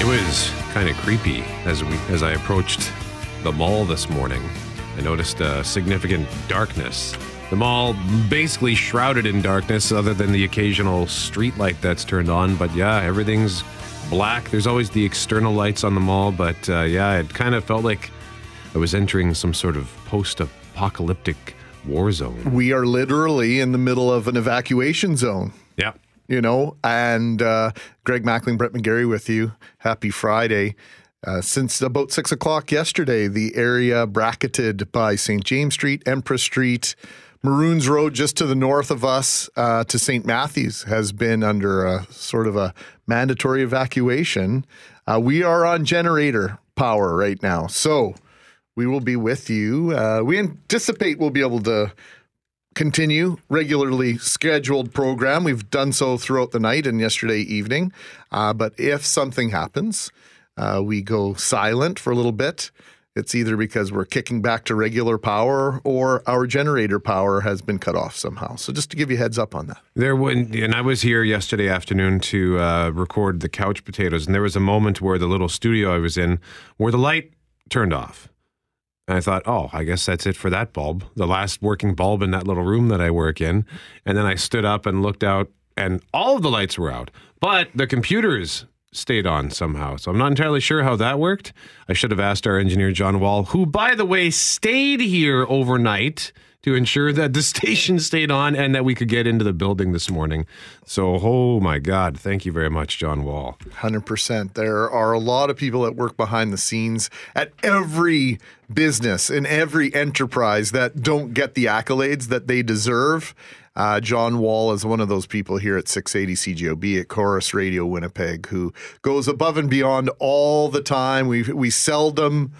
It was kind of creepy as we as I approached the mall this morning. I noticed a significant darkness. The mall basically shrouded in darkness, other than the occasional street light that's turned on. But yeah, everything's black. There's always the external lights on the mall, but uh, yeah, it kind of felt like I was entering some sort of post-apocalyptic war zone. We are literally in the middle of an evacuation zone. Yeah. You know, and uh, Greg Mackling, Brett McGarry with you. Happy Friday. Uh, since about six o'clock yesterday, the area bracketed by St. James Street, Empress Street, Maroons Road, just to the north of us, uh, to St. Matthews, has been under a sort of a mandatory evacuation. Uh, we are on generator power right now. So we will be with you. Uh, we anticipate we'll be able to continue regularly scheduled program. We've done so throughout the night and yesterday evening. Uh, but if something happens, uh, we go silent for a little bit. It's either because we're kicking back to regular power or our generator power has been cut off somehow. So just to give you heads up on that. There when and I was here yesterday afternoon to uh, record the couch potatoes, and there was a moment where the little studio I was in, where the light turned off, and I thought, oh, I guess that's it for that bulb, the last working bulb in that little room that I work in, and then I stood up and looked out, and all of the lights were out, but the computers stayed on somehow. So I'm not entirely sure how that worked. I should have asked our engineer John Wall, who by the way stayed here overnight to ensure that the station stayed on and that we could get into the building this morning. So, oh my God, thank you very much, John Wall. 100%. There are a lot of people that work behind the scenes at every business in every enterprise that don't get the accolades that they deserve. Uh, John Wall is one of those people here at 680 CJOB at Corus Radio Winnipeg who goes above and beyond all the time. We we seldom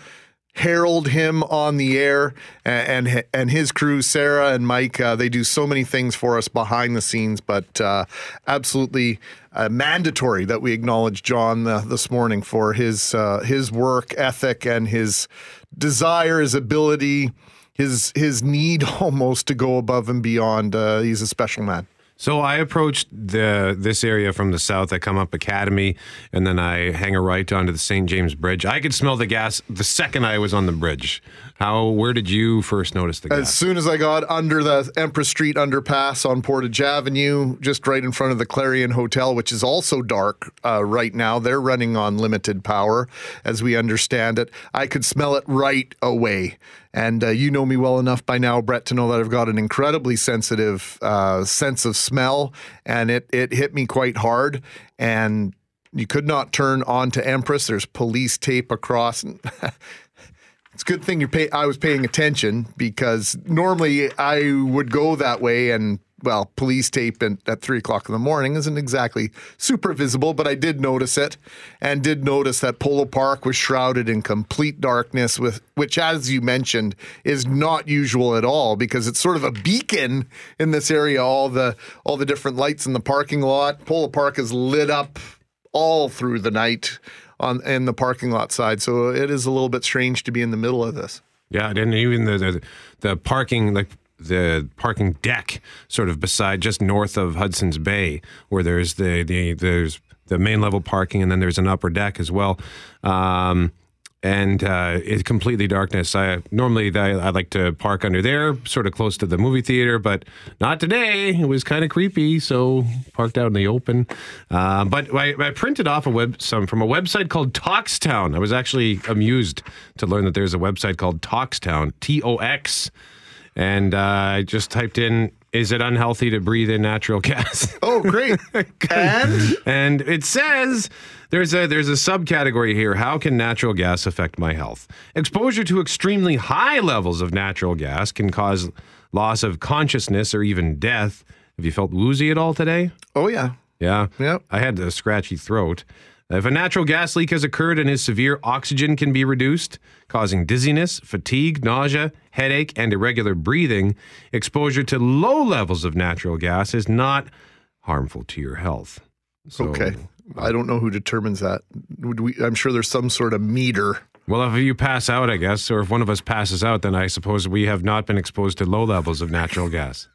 herald him on the air and and, and his crew sarah and mike uh, they do so many things for us behind the scenes but uh, absolutely uh, mandatory that we acknowledge john uh, this morning for his uh, his work ethic and his desire his ability his his need almost to go above and beyond. Uh, he's a special man So I approached the this area from the south. I come up Academy, and then I hang a right onto the St. James Bridge. I could smell the gas the second I was on the bridge. How? Where did you first notice the As soon as I got under the Empress Street underpass on Portage Avenue, just right in front of the Clarion Hotel, which is also dark uh, right now, they're running on limited power, as we understand it. I could smell it right away. And uh, you know me well enough by now, Brett, to know that I've got an incredibly sensitive uh, sense of smell, and it it hit me quite hard. And you could not turn onto Empress. There's police tape across. It's a good thing you pay. I was paying attention because normally I would go that way, and well, police tape in, at three o'clock in the morning isn't exactly super visible, but I did notice it, and did notice that Polo Park was shrouded in complete darkness, with which, as you mentioned, is not usual at all because it's sort of a beacon in this area. All the all the different lights in the parking lot. Polo Park is lit up all through the night on in the parking lot side. So it is a little bit strange to be in the middle of this. Yeah, and even the the, the parking like the parking deck sort of beside just north of Hudson's Bay where there's the, the there's the main level parking and then there's an upper deck as well. Um, and uh, it's completely darkness. I normally I, I like to park under there, sort of close to the movie theater, but not today. It was kind of creepy, so parked out in the open. Uh, but I, I printed off a web some from a website called Toxtown. I was actually amused to learn that there's a website called Toxtown, T O X, and uh, I just typed in. Is it unhealthy to breathe in natural gas? Oh, great! and and it says there's a there's a subcategory here. How can natural gas affect my health? Exposure to extremely high levels of natural gas can cause loss of consciousness or even death. Have you felt woozy at all today? oh yeah, Yeah. Yep. I had a scratchy throat. If a natural gas leak has occurred and is severe, oxygen can be reduced, causing dizziness, fatigue, nausea, headache, and irregular breathing. Exposure to low levels of natural gas is not harmful to your health. So, okay. I don't know who determines that. Would we? I'm sure there's some sort of meter. Well, if you pass out, I guess, or if one of us passes out, then I suppose we have not been exposed to low levels of natural gas.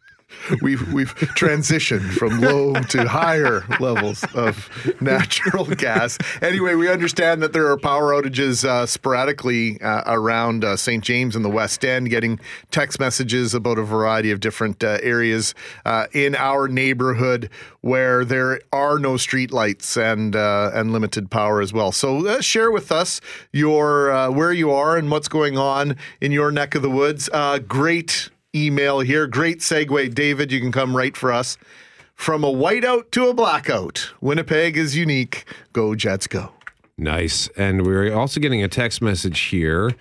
We've we've transitioned from low to higher levels of natural gas. Anyway, we understand that there are power outages uh, sporadically uh, around uh, St. James and the West End, getting text messages about a variety of different uh, areas uh, in our neighborhood where there are no street lights and uh, and limited power as well. So share with us your where you are and what's going on in your neck of the woods. great email here. Great segue, David. You can come right for us. From a whiteout to a blackout, Winnipeg is unique. Go Jets, go. Nice. And we're also getting a text message here.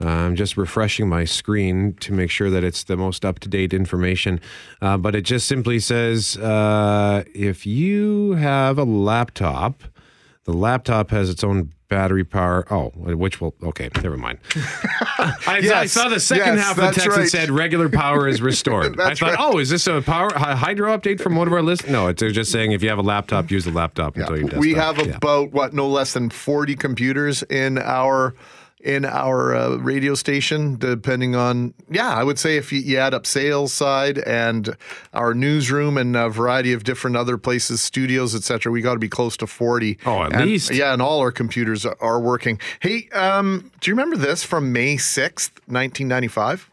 I'm just refreshing my screen to make sure that it's the most up to date information. Uh, but it just simply says uh, if you have a laptop, the laptop has its own battery power. Oh, which will okay. Never mind. I, yes, I, saw the second yes, half of the text right. that said regular power is restored. I thought, right. oh, is this a power a hydro update from one of our lists? No, it's just saying if you have a laptop, use the laptop yeah. until you. We have yeah. about what no less than forty computers in our in our uh, radio station, depending on, yeah, I would say if you, you, add up sales side and our newsroom and a variety of different other places, studios, etc., we got to be close to 40. Oh, at and, least. Yeah, and all our computers are working. Hey, um, do you remember this from May 6th, 1995?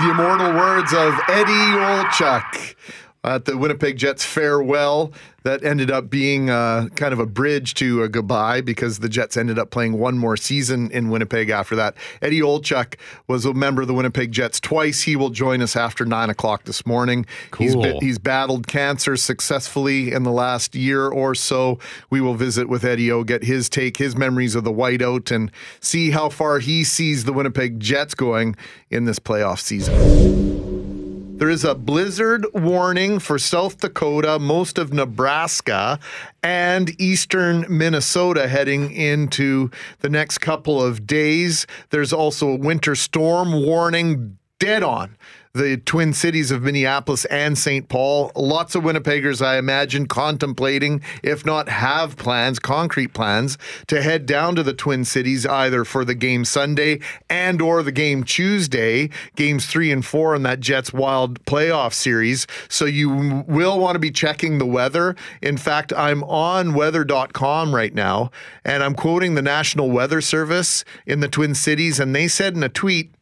The immortal words of Eddie Olczyk at the Winnipeg Jets farewell that ended up being uh, kind of a bridge to a goodbye because the Jets ended up playing one more season in Winnipeg after that. Eddie Olczyk was a member of the Winnipeg Jets twice. He will join us after nine o'clock this morning. Cool. He's, he's battled cancer successfully in the last year or so. We will visit with Eddie O, get his take, his memories of the whiteout, and see how far he sees the Winnipeg Jets going in this playoff season. There is a blizzard warning for South Dakota, most of Nebraska, and eastern Minnesota heading into the next couple of days. There's also a winter storm warning dead on the Twin Cities of Minneapolis and St. Paul. Lots of Winnipeggers, I imagine, contemplating, if not have plans, concrete plans, to head down to the Twin Cities either for the game Sunday and or the game Tuesday, games three and four in that Jets Wild playoff series. So you will want to be checking the weather. In fact, I'm on weather.com right now, and I'm quoting the National Weather Service in the Twin Cities, and they said in a tweet,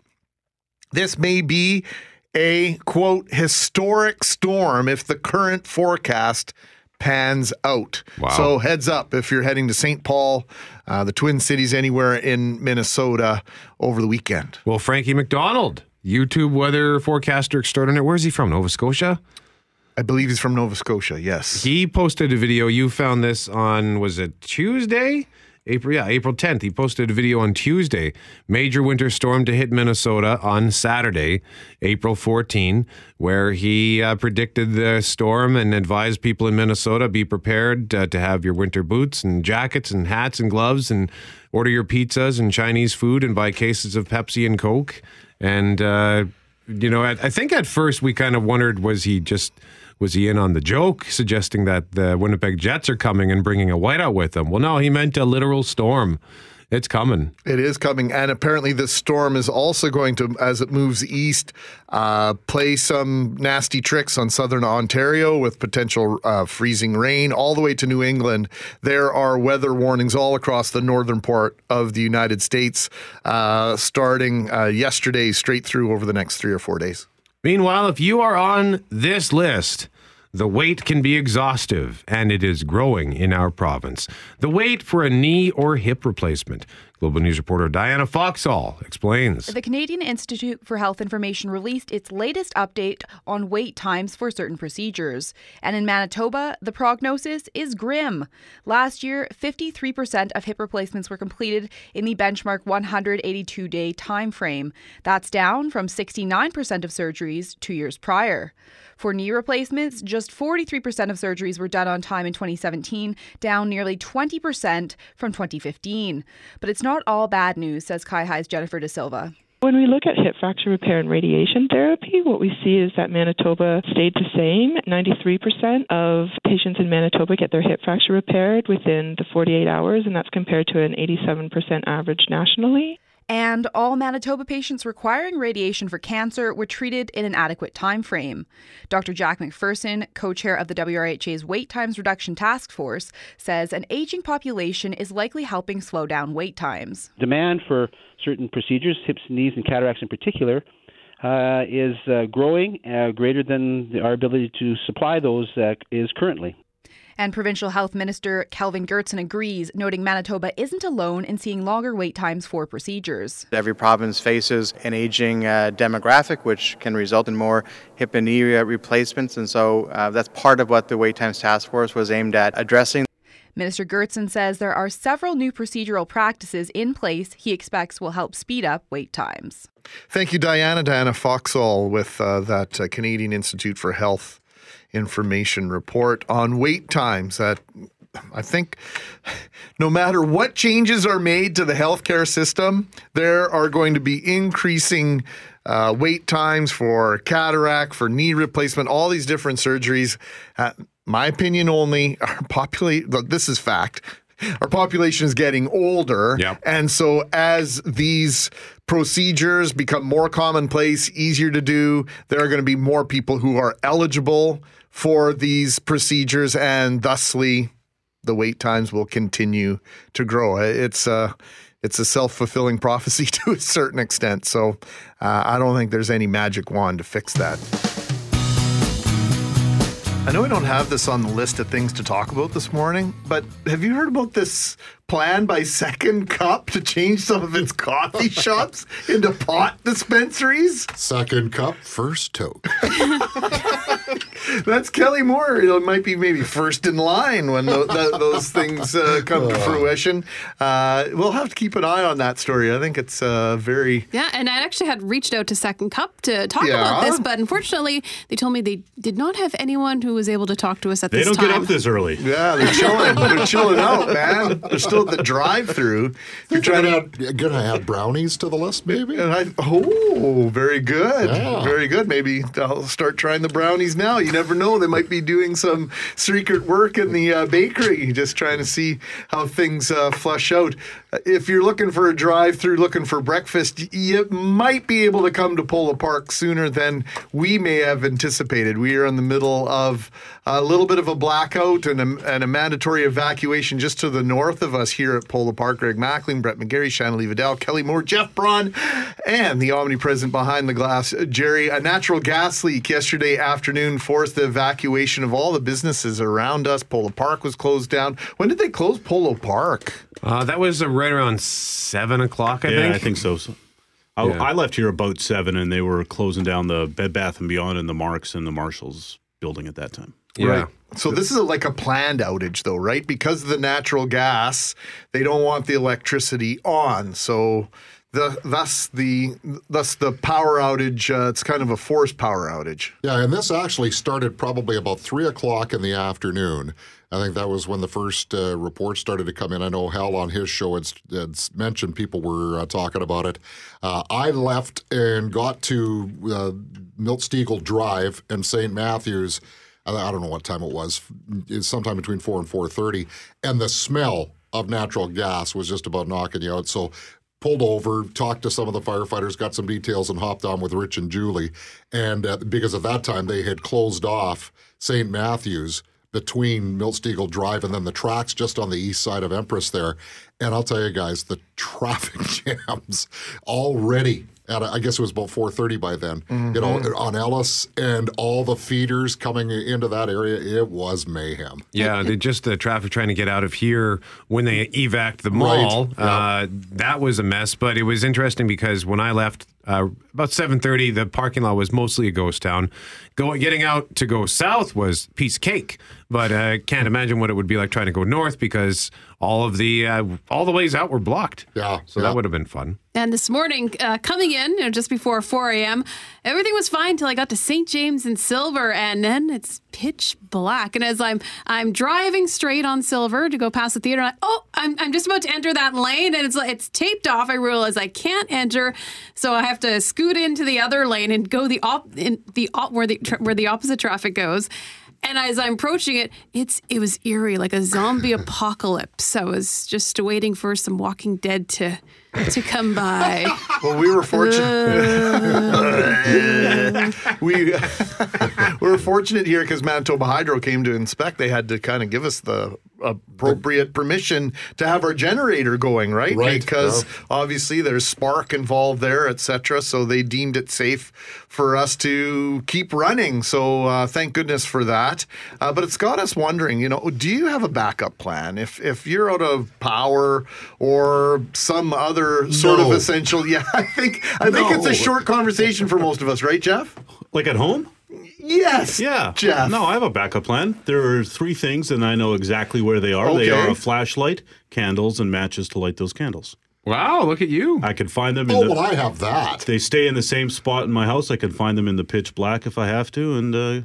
this may be a quote historic storm if the current forecast pans out. Wow. So heads up if you're heading to St. Paul, uh, the Twin Cities, anywhere in Minnesota over the weekend. Well, Frankie MacDonald, YouTube weather forecaster extraordinaire. Where's he from? Nova Scotia? I believe he's from Nova Scotia. Yes. He posted a video. You found this on was it Tuesday? April, yeah, April 10th. He posted a video on Tuesday. Major winter storm to hit Minnesota on Saturday, April 14, where he uh, predicted the storm and advised people in Minnesota be prepared uh, to have your winter boots and jackets and hats and gloves and order your pizzas and Chinese food and buy cases of Pepsi and Coke. And, uh, you know, I, I think at first we kind of wondered was he just was he in on the joke, suggesting that the Winnipeg Jets are coming and bringing a whiteout with them? Well, no, he meant a literal storm. It's coming. It is coming. And apparently, this storm is also going to, as it moves east, uh, play some nasty tricks on southern Ontario with potential uh, freezing rain all the way to New England. There are weather warnings all across the northern part of the United States, uh, starting uh, yesterday straight through over the next three or four days. Meanwhile, if you are on this list, the wait can be exhaustive, and it is growing in our province. The wait for a knee or hip replacement. Global News reporter Diana Foxall explains. The Canadian Institute for Health Information released its latest update on wait times for certain procedures. And in Manitoba, the prognosis is grim. Last year, 53% of hip replacements were completed in the benchmark 182 day time frame. That's down from 69% of surgeries two years prior. For knee replacements, just 43% of surgeries were done on time in 2017, down nearly 20% from 2015. But it's not all bad news, says CIHI's Jennifer De Silva. When we look at hip fracture repair and radiation therapy, what we see is that Manitoba stayed the same. 93% of patients in Manitoba get their hip fracture repaired within the 48 hours, and that's compared to an 87% average nationally. And all Manitoba patients requiring radiation for cancer were treated in an adequate time frame. Dr. Jack McPherson, co-chair of the WRHA's Wait Times Reduction Task Force, says an aging population is likely helping slow down wait times. Demand for certain procedures, hips, knees, and cataracts in particular, uh, is uh, growing uh, greater than our ability to supply those uh, is currently. And Provincial Health Minister Kelvin Goertzen agrees, noting Manitoba isn't alone in seeing longer wait times for procedures. Every province faces an aging uh, demographic, which can result in more hip and knee replacements. And so uh, that's part of what the Wait Times Task Force was aimed at addressing. Minister Goertzen says there are several new procedural practices in place he expects will help speed up wait times. Thank you, Diana. Diana Foxall with uh, that uh, Canadian Institute for Health information report on wait times that I think no matter what changes are made to the healthcare system, there are going to be increasing uh, wait times for cataract, for knee replacement, all these different surgeries. Uh, my opinion only, our population, this is fact. Our population is getting older. Yep. And so as these procedures become more commonplace, easier to do, there are going to be more people who are eligible for these procedures, and thusly the wait times will continue to grow. It's a it's a self fulfilling prophecy to a certain extent. So uh, I don't think there's any magic wand to fix that. I know we don't have this on the list of things to talk about this morning, but have you heard about this plan by Second Cup to change some of its coffee shops into pot dispensaries? Second cup, first toke. That's Kelly Moore. It might be maybe first in line when the, the, those things uh, come to fruition. Uh, we'll have to keep an eye on that story. I think it's uh, very. Yeah, and I actually had reached out to Second Cup to talk Yeah. about this, but unfortunately, they told me they did not have anyone who was able to talk to us at They this don't get up this early. Yeah, they're chilling. they're chilling out, man. They're still the drive-through. You're You're trying to. add, gonna add brownies to the list, maybe? And I, oh, very good. Yeah. Very good. Maybe I'll start trying the brownies now. You never know. They might be doing some secret work in the uh, bakery, just trying to see how things uh, flush out. Uh, If you're looking for a drive through, looking for breakfast, you might be able to come to Polo Park sooner than we may have anticipated. We are in the middle of a little bit of a blackout and a, and a mandatory evacuation just to the north of us here at Polo Park. Greg Mackling, Brett McGarry, Shannon Lee Vidal, Kelly Moore, Jeff Braun, and the omnipresent behind the glass, Jerry. A natural gas leak yesterday afternoon forced the evacuation of all the businesses around us. Polo Park was closed down. When did they close Polo Park? Uh, that was uh, right around seven o'clock, I yeah, think. I think so. So- I, Yeah. I left here about seven, and they were closing down the Bed Bath and Beyond and the Marks and the Marshalls building at that time. Yeah. Right. So this is a, like a planned outage, though, right? Because of the natural gas, they don't want the electricity on. So the thus the thus the power outage. Uh, it's kind of a forced power outage. Yeah, and this actually started probably about three o'clock in the afternoon. I think that was when the first uh, reports started to come in. I know Hal on his show had, had mentioned people were uh, talking about it. Uh, I left and got to uh, Milt Stegall Drive and St. Matthews. I don't know what time it was. Sometime between four and four thirty, and the smell of natural gas was just about knocking you out. So pulled over, talked to some of the firefighters, got some details, and hopped on with Rich and Julie. And uh, because at that time they had closed off St. Matthews between Milt Stegall Drive and then the tracks just on the east side of Empress there. And I'll tell you guys, the traffic jams already. At, I guess it was about 4:30 by then. You know, on Ellis and all the feeders coming into that area, it was mayhem. Yeah, they just the traffic trying to get out of here when they evac the mall. Right, yeah. Uh, that was a mess, but it was interesting because when I left uh, about seven thirty, the parking lot was mostly a ghost town. Going getting out to go south was piece of cake, but I can't imagine what it would be like trying to go north because all of the uh, all the ways out were blocked. Yeah, so yeah. that would have been fun. And this morning, uh, coming in you know, just before 4 a.m., everything was fine until I got to St. James and Silver, and then it's pitch black. And as I'm I'm driving straight on Silver to go past the theater, I'm like, oh, I'm, I'm just about to enter that lane, and it's it's taped off. I realize I can't enter, so I have to scoot into the other lane and go the op in the op where the where the opposite traffic goes. And as I'm approaching it, it's it was eerie, like a zombie apocalypse. I was just waiting for some Walking Dead to to come by. Well, we were fortunate. Uh. we we were fortunate here because Manitoba Hydro came to inspect. They had to kind of give us the appropriate permission to have our generator going, right? Right, Because yeah. obviously there's spark involved there, etc. So they deemed it safe for us to keep running. So uh, thank goodness for that. Uh, but it's got us wondering, you know, do you have a backup plan if if you're out of power or some other sort of essential? Yeah, I think I think it's a short conversation for most of us, right, Jeff? Like at home? Yes. Yeah. Jeff. No, I have a backup plan. There are three things, and I know exactly where they are. They are a flashlight, candles, and matches to light those candles. Wow, look at you. I can find them in Oh, the. well, I have that. They stay in the same spot in my house. I can find them in the pitch black if I have to, and uh,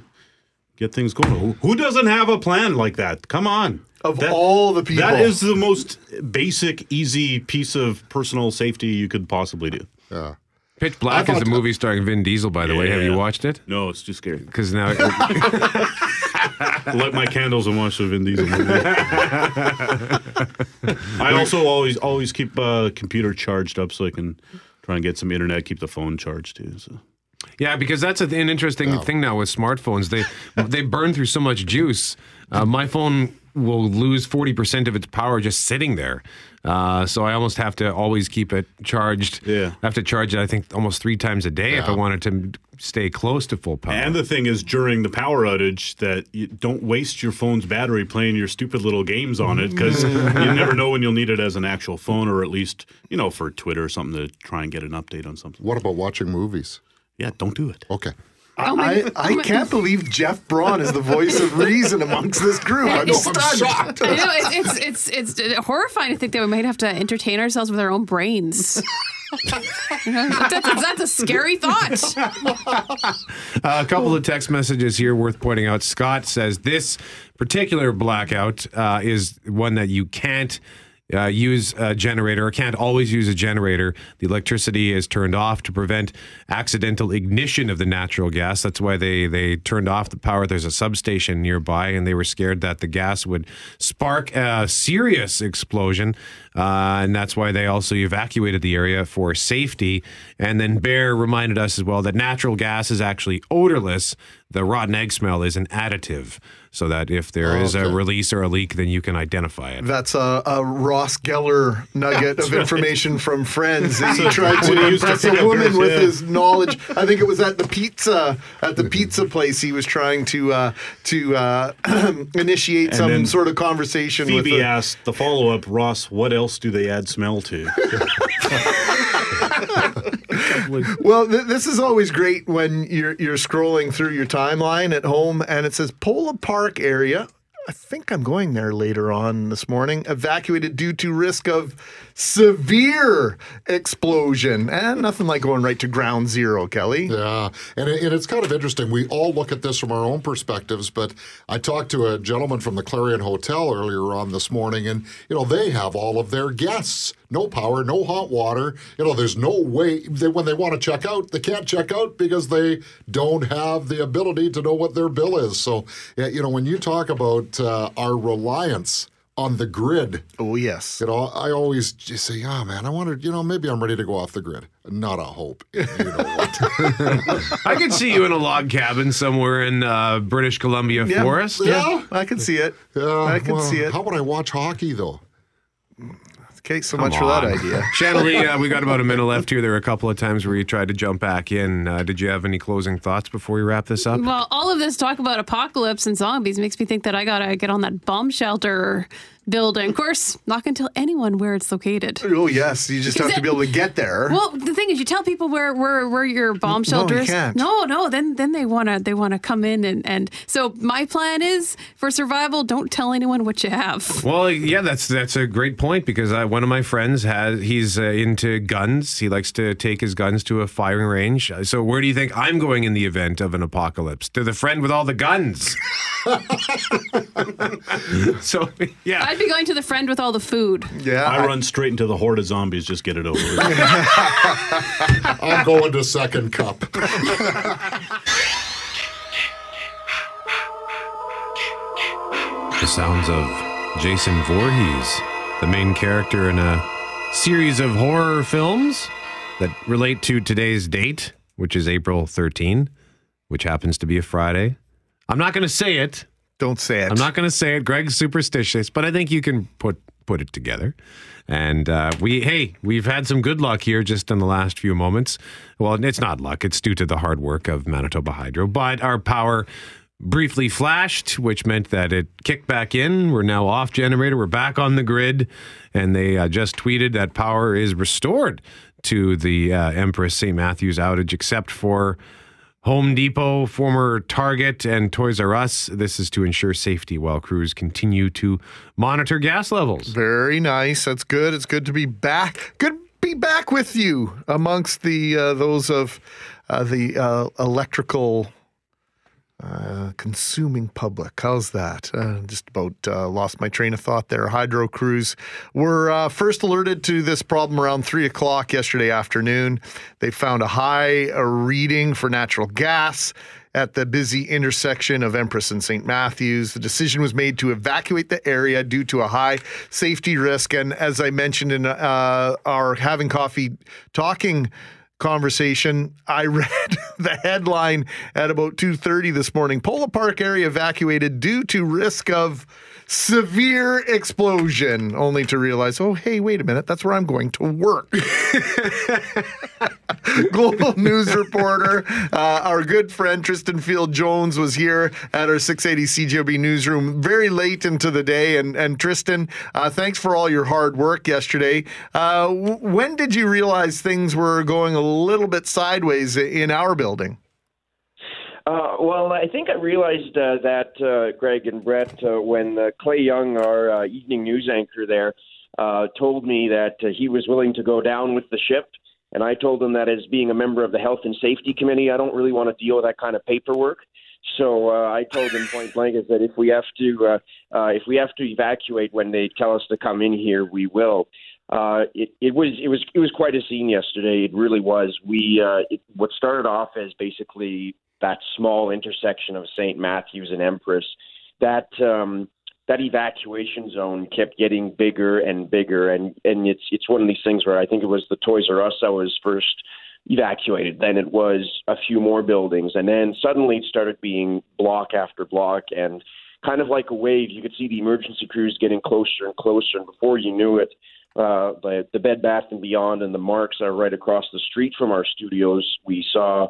get things going. Who- Who doesn't have a plan like that? Come on. Of That- all the people, That is the most basic, easy piece of personal safety you could possibly do. Yeah. Pitch Black is a movie starring Vin Diesel, by the way. Have you watched it? No, it's too scary. Because now Light my candles and watch the Vin Diesel movie. I also always always keep uh, computer charged up so I can try and get some internet. Keep the phone charged too. So. Yeah, because that's an interesting thing now with smartphones. They they burn through so much juice. Uh, my phone will lose forty percent of its power just sitting there. Uh, so I almost have to always keep it charged. Yeah. I have to charge it. I think almost three times a day if I wanted to stay close to full power. And the thing is, during the power outage, that you don't waste your phone's battery playing your stupid little games on it because you never know when you'll need it as an actual phone or at least you know for Twitter or something to try and get an update on something. What about watching movies? Yeah, don't do it. Okay. Oh my- I, oh I my- can't believe Jeff Braun is the voice of reason amongst this group. I'm I'm shocked. I know it's, it's it's it's horrifying to think that we might have to entertain ourselves with our own brains. You know, that's, that's a scary thought. Uh, a couple of text messages here worth pointing out. Scott says this particular blackout uh, is one that you can't uh, use a generator or can't always use a generator. The electricity is turned off to prevent accidental ignition of the natural gas. That's why they, they turned off the power. There's a substation nearby, and they were scared that the gas would spark a serious explosion. Uh, and that's why they also evacuated the area for safety. And then Bear reminded us as well that natural gas is actually odorless. The rotten egg smell is an additive, so that if there is a Okay. release or a leak, then you can identify it. That's a, a Ross Geller nugget of information from Friends. That he tried to he used to impress a woman girls, with his knowledge. I think it was at the pizza at the pizza place. He was trying to uh, to uh, initiate some sort of conversation with. Phoebe the- asked the follow up, Ross, what else do they add smell to? Well, th- this is always great when you're you're scrolling through your timeline at home and it says Polo Park area. I think I'm going there later on this morning. Evacuated due to risk of severe explosion. And nothing like going right to ground zero, Kelly. Yeah, and, it, and it's kind of interesting. We all look at this from our own perspectives, but I talked to a gentleman from the Clarion Hotel earlier on this morning, and you know they have all of their guests, no power, no hot water. You know, there's no way they, when they want to check out, they can't check out because they don't have the ability to know what their bill is. So, you know, when you talk about uh, our reliance on the grid. Oh, yes. You know, I always just say, "Yeah, man, I wondered, you know, maybe I'm ready to go off the grid." Not a hope. You know what? I could see you in a log cabin somewhere in uh, British Columbia Yeah. forest. Yeah, I can see it. Yeah, I can well, see it. How would I watch hockey though? Okay, so much for that on. idea. Shanley, uh, we got about a minute left here. There were a couple of times where you tried to jump back in. Uh, did you have any closing thoughts before we wrap this up? Well, all of this talk about apocalypse and zombies makes me think that I gotta get on that bomb shelter building. Of course, not going to tell anyone where it's located. Oh yes, you just have to be able to get there. Well, the thing is, you tell people where where, where your bomb shelter you is. can't. No, no. Then then they wanna they wanna come in and and so my plan is for survival. Don't tell anyone what you have. Well, yeah, that's that's a great point because I, one of my friends has he's uh, into guns. He likes to take his guns to a firing range. So where do you think I'm going in the event of an apocalypse? To the friend with all the guns. so yeah, I'd be going to the friend with all the food. yeah, I run straight into the horde of zombies. Just get it over with. I'm going to second cup. the sounds of Jason Voorhees, the main character in a series of horror films that relate to today's date, which is April 13, which happens to be a Friday. I'm not going to say it. Don't say it. I'm not going to say it. Greg's superstitious, but I think you can put put it together. And uh, we, hey, we've had some good luck here just in the last few moments. Well, it's not luck; it's due to the hard work of Manitoba Hydro. But our power briefly flashed, which meant that it kicked back in. We're now off generator. We're back on the grid, and they uh, just tweeted that power is restored to the uh, Empress St. Matthews outage, except for Home Depot, former Target, and Toys R Us. This is to ensure safety while crews continue to monitor gas levels. Very nice. That's good. It's good to be back. Good to be back with you amongst the uh, those of uh, the uh, electrical uh, consuming public. How's that? Uh, just about uh, lost my train of thought there. Hydro crews were uh, first alerted to this problem around three o'clock yesterday afternoon. They found a high reading for natural gas at the busy intersection of Empress and St. Matthews. The decision was made to evacuate the area due to a high safety risk. And as I mentioned in uh, our having coffee talking conversation, I read the headline at about 2:30 this morning. Polo Park area evacuated due to risk of severe explosion, only to realize, oh, hey, wait a minute, that's where I'm going to work. Global news reporter, uh, our good friend Tristan Field Jones was here at our 680 CJOB newsroom very late into the day. And, and Tristan, uh, thanks for all your hard work yesterday. Uh, w- when did you realize things were going a little bit sideways in our building? Uh, well, I think I realized uh, that, uh, Greg and Brett, uh, when uh, Clay Young, our uh, evening news anchor there, told me that he was willing to go down with the ship. And I told him that as being a member of the Health and Safety Committee, I don't really want to deal with that kind of paperwork. So I told him point blank is that if we have to if we have to evacuate when they tell us to come in here, we will. Uh, it, it was it was it was quite a scene yesterday. It really was. We uh, it, what started off as basically that small intersection of St. Matthews and Empress. That um, that evacuation zone kept getting bigger and bigger, and and it's it's one of these things where I think it was the Toys R Us that was first evacuated. Then it was a few more buildings, and then suddenly it started being block after block, and kind of like a wave. You could see the emergency crews getting closer and closer, and before you knew it, uh, the, the Bed Bath and Beyond and the Marks are right across the street from our studios. We saw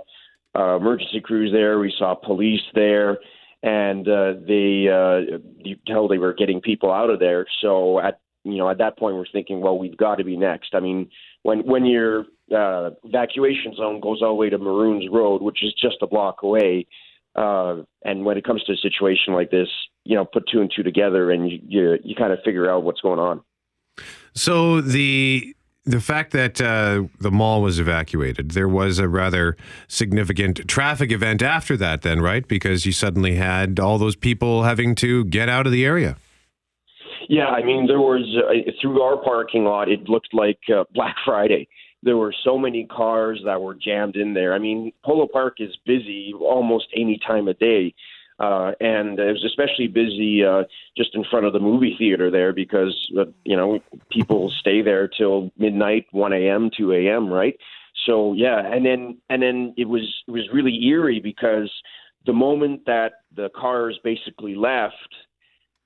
uh, emergency crews there. We saw police there, and uh, they uh, you tell they were getting people out of there. So at you know at that point we're thinking, well, we've got to be next. I mean, when when your uh, evacuation zone goes all the way to Maroons Road, which is just a block away, uh, and when it comes to a situation like this, you know, put two and two together, and you you, you kind of figure out what's going on. So the the fact that uh, the mall was evacuated, there was a rather significant traffic event after that, then, right? Because you suddenly had all those people having to get out of the area. Yeah, I mean, there was uh, through our parking lot. It looked like uh, Black Friday. There were so many cars that were jammed in there. I mean, Polo Park is busy almost any time of day, uh, and it was especially busy uh, just in front of the movie theater there because uh, you know people stay there till midnight, 1 a.m., 2 a.m. Right? So yeah, and then and then it was it was really eerie because the moment that the cars basically left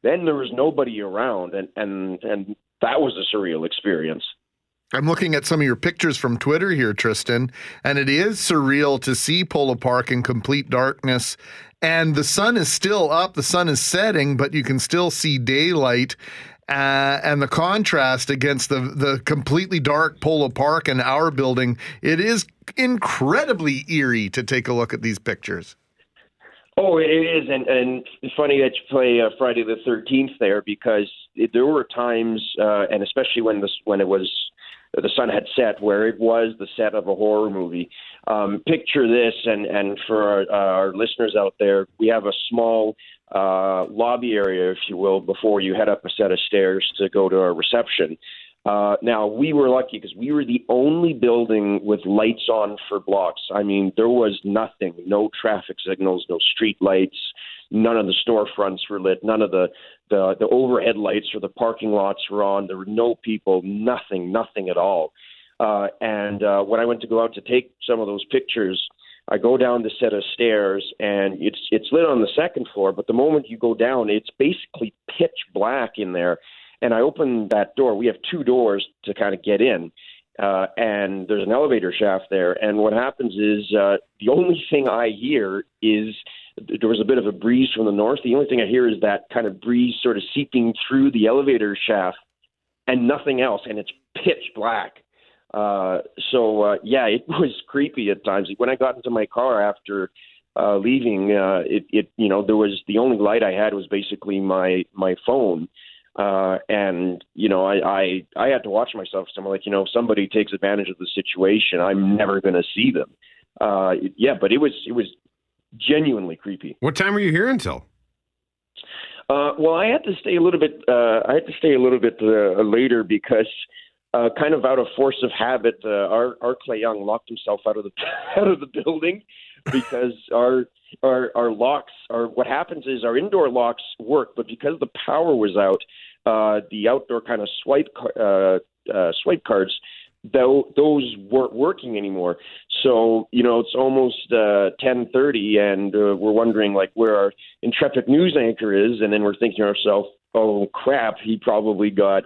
then there was nobody around and and and that was a surreal experience I'm looking at some of your pictures from Twitter here, Tristan, and it is surreal to see Polo Park in complete darkness. And the sun is still up, the sun is setting, but you can still see daylight. uh, and the contrast against the the completely dark Polo Park and our building, it is incredibly eerie to take a look at these pictures. Oh, it is, and and it's funny that you play uh, Friday the Thirteenth there because it, there were times, uh, and especially when this when it was the sun had set, where it was the set of a horror movie. Um, picture this, and and for our, our listeners out there, we have a small uh, lobby area, if you will, before you head up a set of stairs to go to our reception. Uh, now we were lucky because we were the only building with lights on for blocks. I mean, there was nothing, no traffic signals, no street lights, none of the storefronts were lit, none of the the, the overhead lights or the parking lots were on. There were no people, nothing, nothing at all. Uh, and uh, when I went to go out to take some of those pictures, I go down the set of stairs and it's it's lit on the second floor, but the moment you go down, it's basically pitch black in there. And I open that door. We have two doors to kind of get in, uh, and there's an elevator shaft there. And what happens is uh, the only thing I hear is there was a bit of a breeze from the north. The only thing I hear is that kind of breeze sort of seeping through the elevator shaft, and nothing else. And it's pitch black. Uh, so uh, yeah, it was creepy at times. When I got into my car after uh, leaving, uh, it, it you know there was the only light I had was basically my my phone. Uh, and you know, I, I I had to watch myself. So I'm like, you know, if somebody takes advantage of the situation, I'm never going to see them. Uh, yeah, but it was it was genuinely creepy. What time were you here until? Uh, well, I had to stay a little bit. Uh, I had to stay a little bit uh, later because, uh, kind of out of force of habit, uh, our our Clay Young locked himself out of the out of the building because our our our locks are. What happens is our indoor locks work, but because the power was out, uh, the outdoor kind of swipe uh, uh, swipe cards though those weren't working anymore. So you know it's almost uh, ten thirty, and uh, we're wondering like where our intrepid news anchor is, and then we're thinking to ourselves, oh crap, he probably got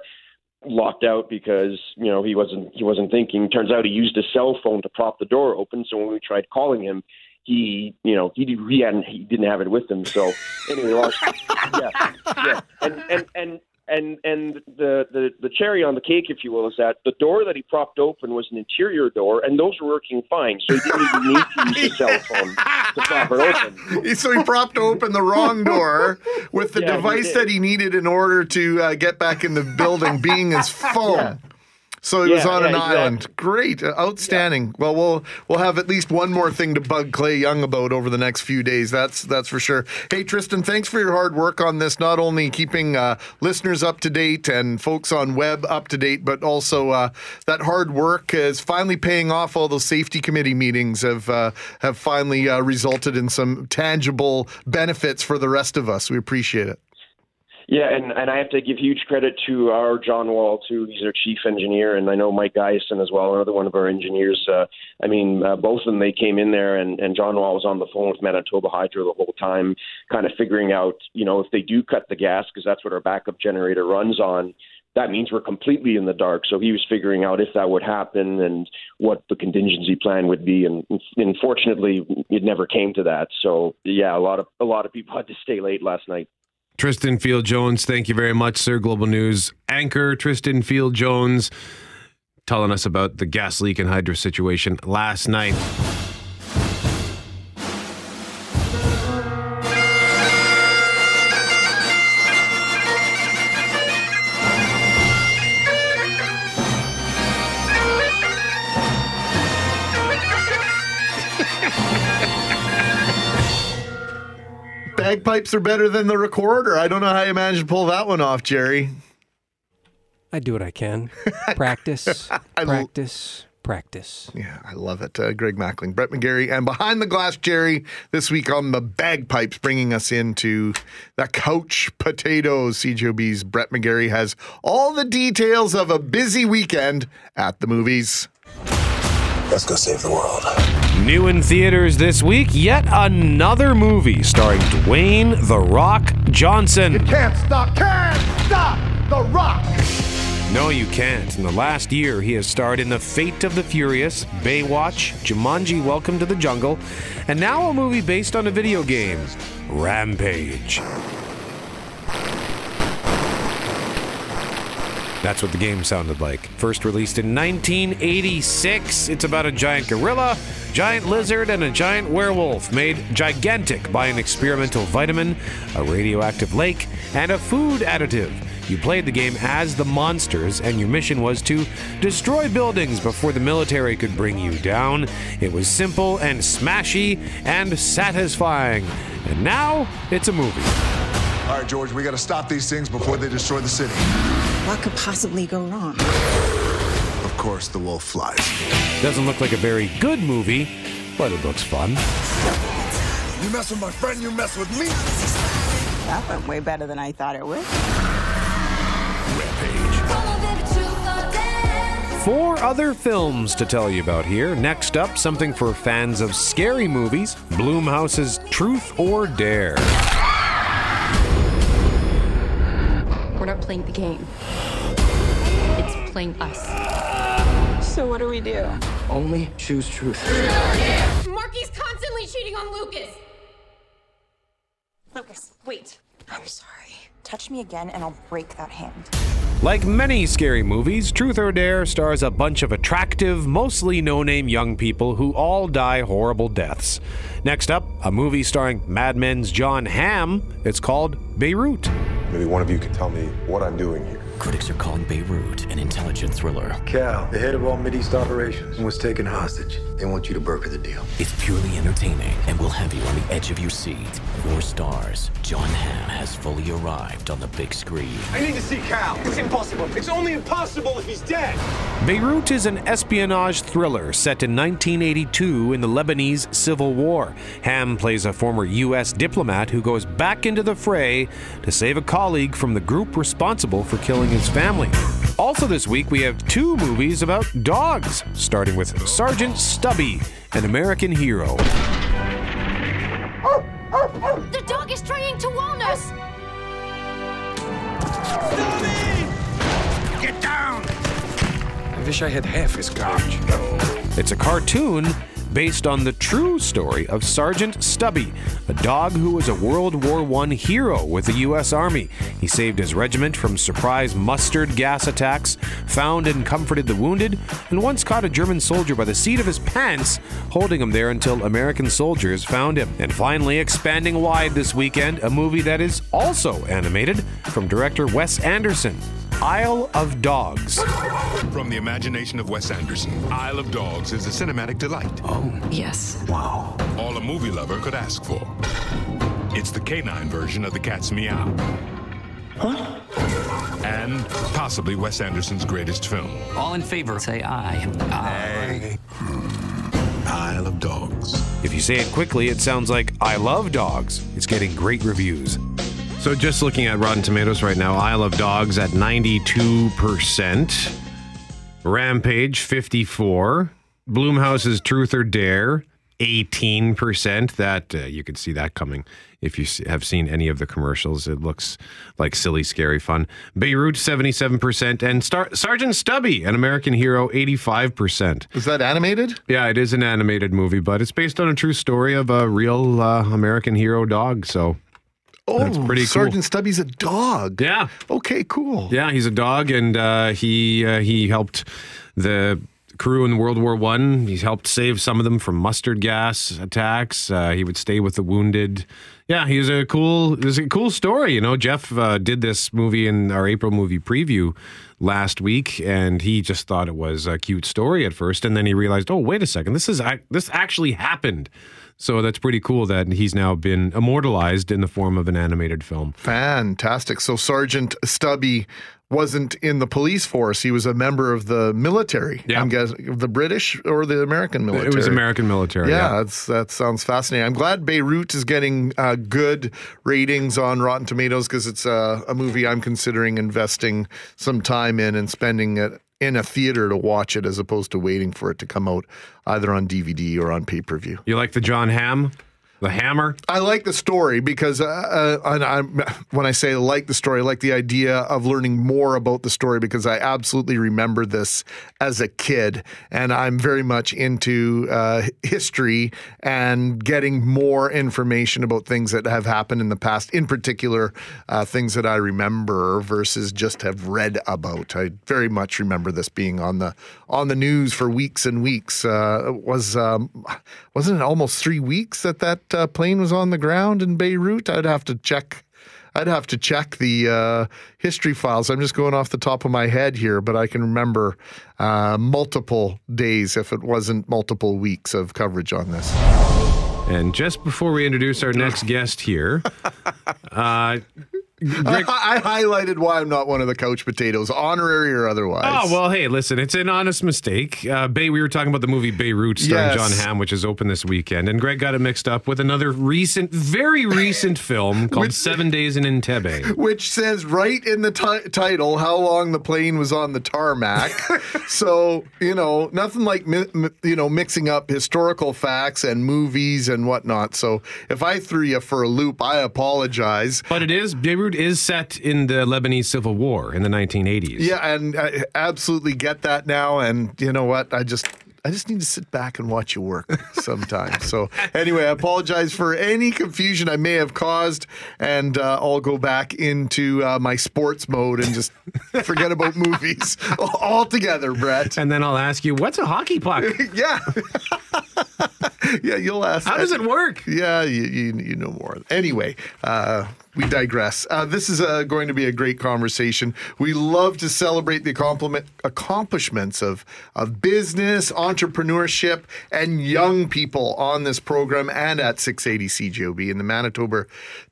locked out because you know he wasn't he wasn't thinking. Turns out he used a cell phone to prop the door open. So when we tried calling him. He, you know, he he hadn't he didn't have it with him. So anyway, lost, yeah, yeah, and and and and and the, the the cherry on the cake, if you will, is that the door that he propped open was an interior door, and those were working fine. So he didn't even need to use a cell phone to prop it open. So he propped open the wrong door with the Yeah, device did. that he needed in order to uh, get back in the building, being his phone. So he was on yeah, an exactly. island. Great, uh, outstanding. Well, we'll we'll have at least one more thing to bug Clay Young about over the next few days. That's that's for sure. Hey, Tristan, thanks for your hard work on this. Not only keeping uh, listeners up to date and folks on web up to date, but also uh, that hard work is finally paying off. All those safety committee meetings have uh, have finally uh, resulted in some tangible benefits for the rest of us. We appreciate it. Yeah, and, and I have to give huge credit to our John Wall too. He's our chief engineer, and I know Mike Geisen as well, another one of our engineers. Uh, I mean, uh, both of them they came in there, and, and John Wall was on the phone with Manitoba Hydro the whole time, kind of figuring out, you know, if they do cut the gas because that's what our backup generator runs on. That means we're completely in the dark. So he was figuring out if that would happen and what the contingency plan would be. And unfortunately, it never came to that. So yeah, a lot of a lot of people had to stay late last night. Tristan Field Jones, thank you very much, sir. Global News anchor Tristan Field Jones telling us about the gas leak and hydro situation last night. Bagpipes are better than the recorder. I don't know how you managed to pull that one off, Jerry. I do what I can. Practice, I l- practice, practice. Yeah, I love it. Uh, Greg Mackling, Brett McGarry, and behind the glass, Jerry, this week on the bagpipes, bringing us into the couch potatoes. CJOB's Brett McGarry has all the details of a busy weekend at the movies. Let's go save the world. New in theaters this week, yet another movie starring Dwayne The Rock Johnson. You Can't stop, can't stop the rock. No, you can't. In the last year, he has starred in The Fate of the Furious, Baywatch, Jumanji Welcome to the Jungle, and now a movie based on a video game, Rampage. That's what the game sounded like. First released in 1986, it's about a giant gorilla, giant lizard, and a giant werewolf made gigantic by an experimental vitamin, a radioactive lake, and a food additive. You played the game as the monsters, and your mission was to destroy buildings before the military could bring you down. It was simple and smashy and satisfying. And now it's a movie. All right, George, we got to stop these things before they destroy the city. What could possibly go wrong? Of course, the wolf flies. Doesn't look like a very good movie, but it looks fun. You mess with my friend, you mess with me. That went way better than I thought it would. Four other films to tell you about here. Next up, something for fans of scary movies Blumhouse's Truth or Dare. Playing the game. It's playing us. So what do we do? Only choose truth. Marky's constantly cheating on Lucas. Lucas, wait. I'm sorry. Touch me again and I'll break that hand. Like many scary movies, Truth or Dare stars a bunch of attractive, mostly no name young people who all die horrible deaths. Next up, a movie starring Mad Men's Jon Hamm. It's called Beirut. Maybe one of you can tell me what I'm doing here. Critics are calling Beirut an intelligent thriller. Cal, the head of all Mideast operations, was taken hostage. They want you to broker the deal. It's purely entertaining and will have you on the edge of your seat. Four stars. Jon Hamm has fully arrived on the big screen. I need to see Cal. It's impossible. It's only impossible if he's dead. Beirut is an espionage thriller set in 1982 in the Lebanese Civil War. Hamm plays a former U.S. diplomat who goes back into the fray to save a colleague from the group responsible for killing his family. Also, this week, we have two movies about dogs, starting with Sergeant Stubby, an American hero. The dog is trying to warn us. Stubby! Get down! I wish I had half his courage. It's a cartoon based on the true story of Sergeant Stubby, a dog who was a World War I hero with the U.S. Army. He saved his regiment from surprise mustard gas attacks, found and comforted the wounded, and once caught a German soldier by the seat of his pants, holding him there until American soldiers found him. And finally, expanding wide this weekend, a movie that is also animated from director Wes Anderson. Isle of Dogs. From the imagination of Wes Anderson, Isle of Dogs is a cinematic delight. Oh, Yes. wow. All a movie lover could ask for. It's the canine version of the cat's meow. What? And possibly Wes Anderson's greatest film. All in favor, say aye. Aye. Isle of Dogs. If you say it quickly, it sounds like I love dogs. It's getting great reviews. So just looking at Rotten Tomatoes right now, Isle of Dogs at 92%, Rampage 54, Blumhouse's Truth or Dare 18%. That uh, you could see that coming if you have seen any of the commercials. It looks like silly, scary fun. Beirut 77%, and Star- Sergeant Stubby, an American hero, 85%. Is that animated? Yeah, it is an animated movie, but it's based on a true story of a real uh, American hero dog. So Oh, That's pretty cool. Sergeant Stubby's a dog. Yeah. Okay, cool. Yeah, he's a dog, and uh, he uh, he helped the crew in World War One. He helped save some of them from mustard gas attacks. Uh, he would stay with the wounded. Yeah, he was a cool. It was a cool story. You know, Jeff uh, did this movie in our April movie preview last week, and he just thought it was a cute story at first, and then he realized, oh, wait a second, this is this actually happened. So that's pretty cool that he's now been immortalized in the form of an animated film. Fantastic. So Sergeant Stubby wasn't in the police force. He was a member of the military. Yeah. I'm guessing the British or the American military. It was American military. Yeah, yeah. That's, that sounds fascinating. I'm glad Beirut is getting uh, good ratings on Rotten Tomatoes because it's uh, a movie I'm considering investing some time in and spending it in a theater to watch it as opposed to waiting for it to come out either on DVD or on pay per view. You like the Jon Hamm? The hammer. I like the story because uh, uh, when I say like the story, I like the idea of learning more about the story because I absolutely remember this as a kid, and I'm very much into uh, history and getting more information about things that have happened in the past, in particular uh, things that I remember versus just have read about. I very much remember this being on the on the news for weeks and weeks. Uh, it was um, wasn't it almost three weeks that that uh, plane was on the ground in Beirut? I'd have to check. I'd have to check the uh, history files. I'm just going off the top of my head here, but I can remember uh, multiple days, if it wasn't multiple weeks, of coverage on this. And just before we introduce our next guest here, uh, I, I highlighted why I'm not one of the couch potatoes, honorary or otherwise. Oh well, hey, listen, it's an honest mistake. Uh, Bay, we were talking about the movie Beirut, starring Yes. Jon Hamm, which is open this weekend, and Greg got it mixed up with another recent, very recent film called Seven Days in Entebbe. which says right in the ti- title how long the plane was on the tarmac. so you know, nothing like mi- mi- you know mixing up historical facts and movies and whatnot. So if I threw you for a loop, I apologize. But it is Beirut is set in the Lebanese Civil War in the 1980s. Yeah, and I absolutely get that now. And you know what? I just. I just need to sit back and watch you work sometimes. so, anyway, I apologize for any confusion I may have caused, and uh, I'll go back into uh, my sports mode and just forget about movies altogether, Brett. And then I'll ask you, what's a hockey puck? yeah. yeah, you'll ask. How does it work? Yeah, you, you, you know more. Anyway, uh, we digress. Uh, this is uh, going to be a great conversation. We love to celebrate the compliment, accomplishments of, of business, entrepreneurship, and young people on this program and at 680 CJOB. And the Manitoba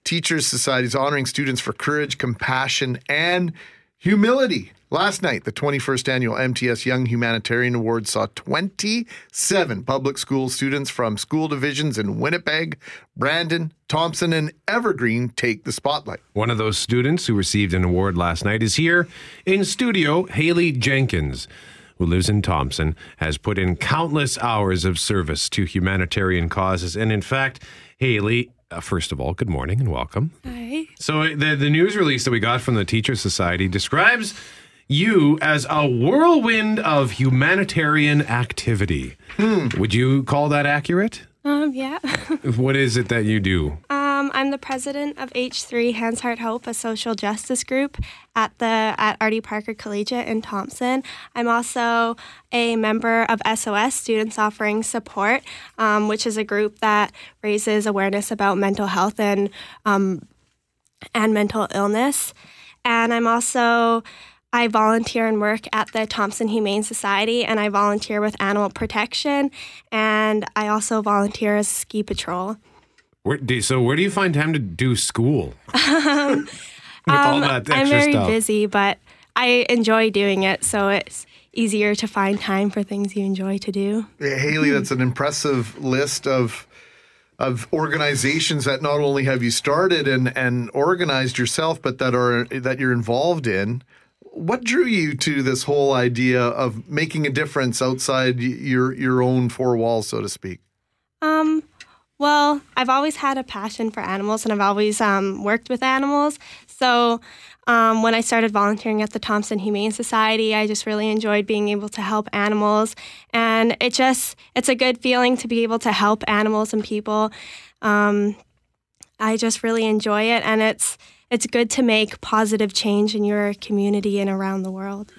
Teachers Society is honoring students for courage, compassion, and humility. Last night, the 21st annual MTS Young Humanitarian Award saw 27 public school students from school divisions in Winnipeg, Brandon, Thompson, and Evergreen take the spotlight. One of those students who received an award last night is here in studio. Haley Jenkins, who lives in Thompson, has put in countless hours of service to humanitarian causes. And in fact, Haley, uh, first of all, good morning and welcome. Hi. So uh, the the news release that we got from the Teacher Society describes you as a whirlwind of humanitarian activity. Would you call that accurate? Um, yeah. What is it that you do? um, I'm the president of H3 Hands Heart Hope, a social justice group at the at R.D. Parker Collegiate in Thompson. I'm also a member of SOS Students Offering Support, um, which is a group that raises awareness about mental health and um, and mental illness. And I'm also I volunteer and work at the Thompson Humane Society, and I volunteer with animal protection, and I also volunteer as ski patrol. Where, do, so where do you find time to do school? um, all um, that I'm very stuff. busy, but I enjoy doing it, so it's easier to find time for things you enjoy to do. Yeah, Haley, that's an impressive list of of organizations that not only have you started and, and organized yourself, but that are that you're involved in. What drew you to this whole idea of making a difference outside your your own four walls, so to speak? Um, well, I've always had a passion for animals and I've always um, worked with animals. So um, when I started volunteering at the Thompson Humane Society, I just really enjoyed being able to help animals. And it just, it's a good feeling to be able to help animals and people. Um, I just really enjoy it. And it's, it's good to make positive change in your community and around the world.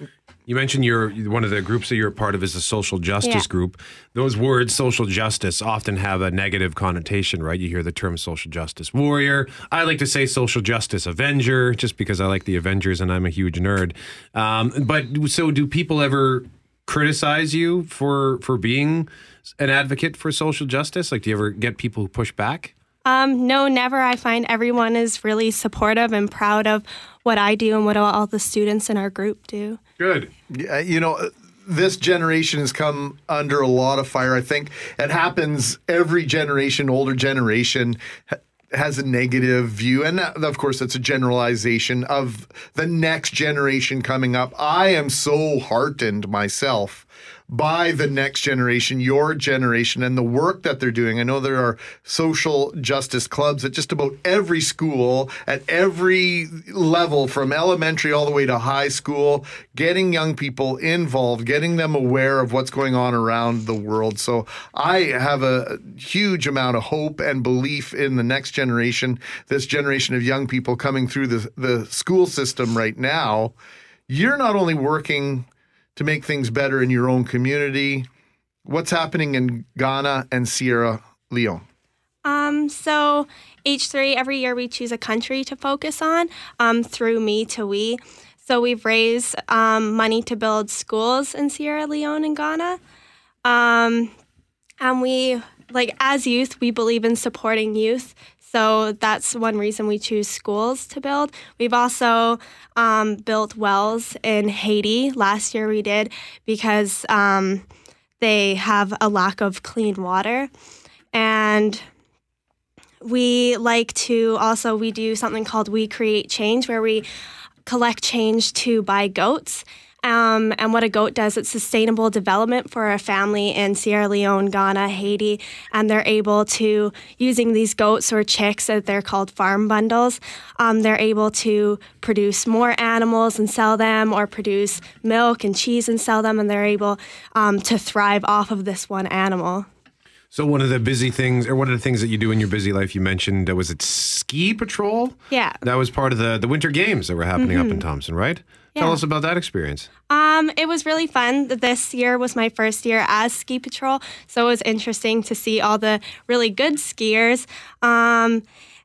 You mentioned you're one of the groups that you're a part of is a social justice Yeah. group. Those words, social justice, often have a negative connotation, right? You hear the term social justice warrior. I like to say social justice avenger, just because I like the Avengers and I'm a huge nerd. Um, but so, do people ever criticize you for for being an advocate for social justice? Like, do you ever get people who push back? Um, no, never. I find everyone is really supportive and proud of what I do and what all the students in our group do. Good. Yeah, you know, this generation has come under a lot of fire. I think it happens every generation, older generation has a negative view. And that, of course, that's a generalization of the next generation coming up. I am so heartened myself by the next generation, your generation, and the work that they're doing. I know there are social justice clubs at just about every school, at every level, from elementary all the way to high school, getting young people involved, getting them aware of what's going on around the world. So I have a huge amount of hope and belief in the next generation, this generation of young people coming through the, the school system right now. You're not only working to make things better in your own community, what's happening in Ghana and Sierra Leone? Um, so H3, every year we choose a country to focus on um, through Me to We. So we've raised um, money to build schools in Sierra Leone and Ghana. Um, and we, like, as youth, we believe in supporting youth. So that's one reason we choose schools to build. We've also um, built wells in Haiti. Last year we did because um, they have a lack of clean water. And we like to also we do something called we create change where we collect change to buy goats um, and what a goat does, it's sustainable development for a family in Sierra Leone, Ghana, Haiti, and they're able to, using these goats or chicks, that they're called farm bundles, um, they're able to produce more animals and sell them, or produce milk and cheese and sell them, and they're able um, to thrive off of this one animal. So one of the busy things, or one of the things that you do in your busy life, you mentioned uh, was it ski patrol? Yeah. That was part of the the winter games that were happening up in Mhm. Thompson, right? Tell us about that experience. Um, it was really fun. This year was my first year as ski patrol, so it was interesting to see all the really good skiers, um,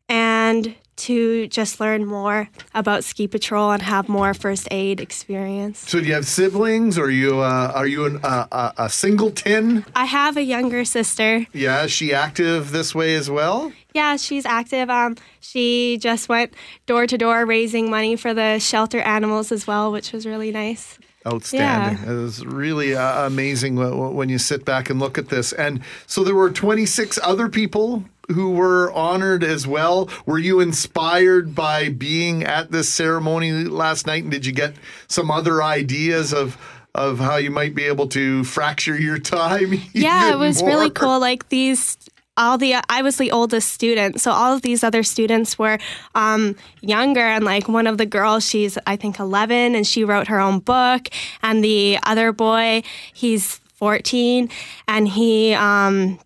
and to just learn more about ski patrol and have more first aid experience. So do you have siblings? Or are you uh, are you an, uh, a, a singleton? I have a younger sister. Yeah, is she active this way as well? Yeah, she's active. Um, she just went door to door raising money for the shelter animals as well, which was really nice. Outstanding. It was really uh, amazing wh- wh- when you sit back and look at this. And so there were 26 other people who were honored as well. Were you inspired by being at this ceremony last night? And did you get some other ideas of? Of how you might be able to fracture your time. yeah, it was really cool. Like these, all the I was the oldest student, so all of these other students were um, younger. And like one of the girls, she's I think 11, and she wrote her own book. And the other boy, he's 14, and he. Um,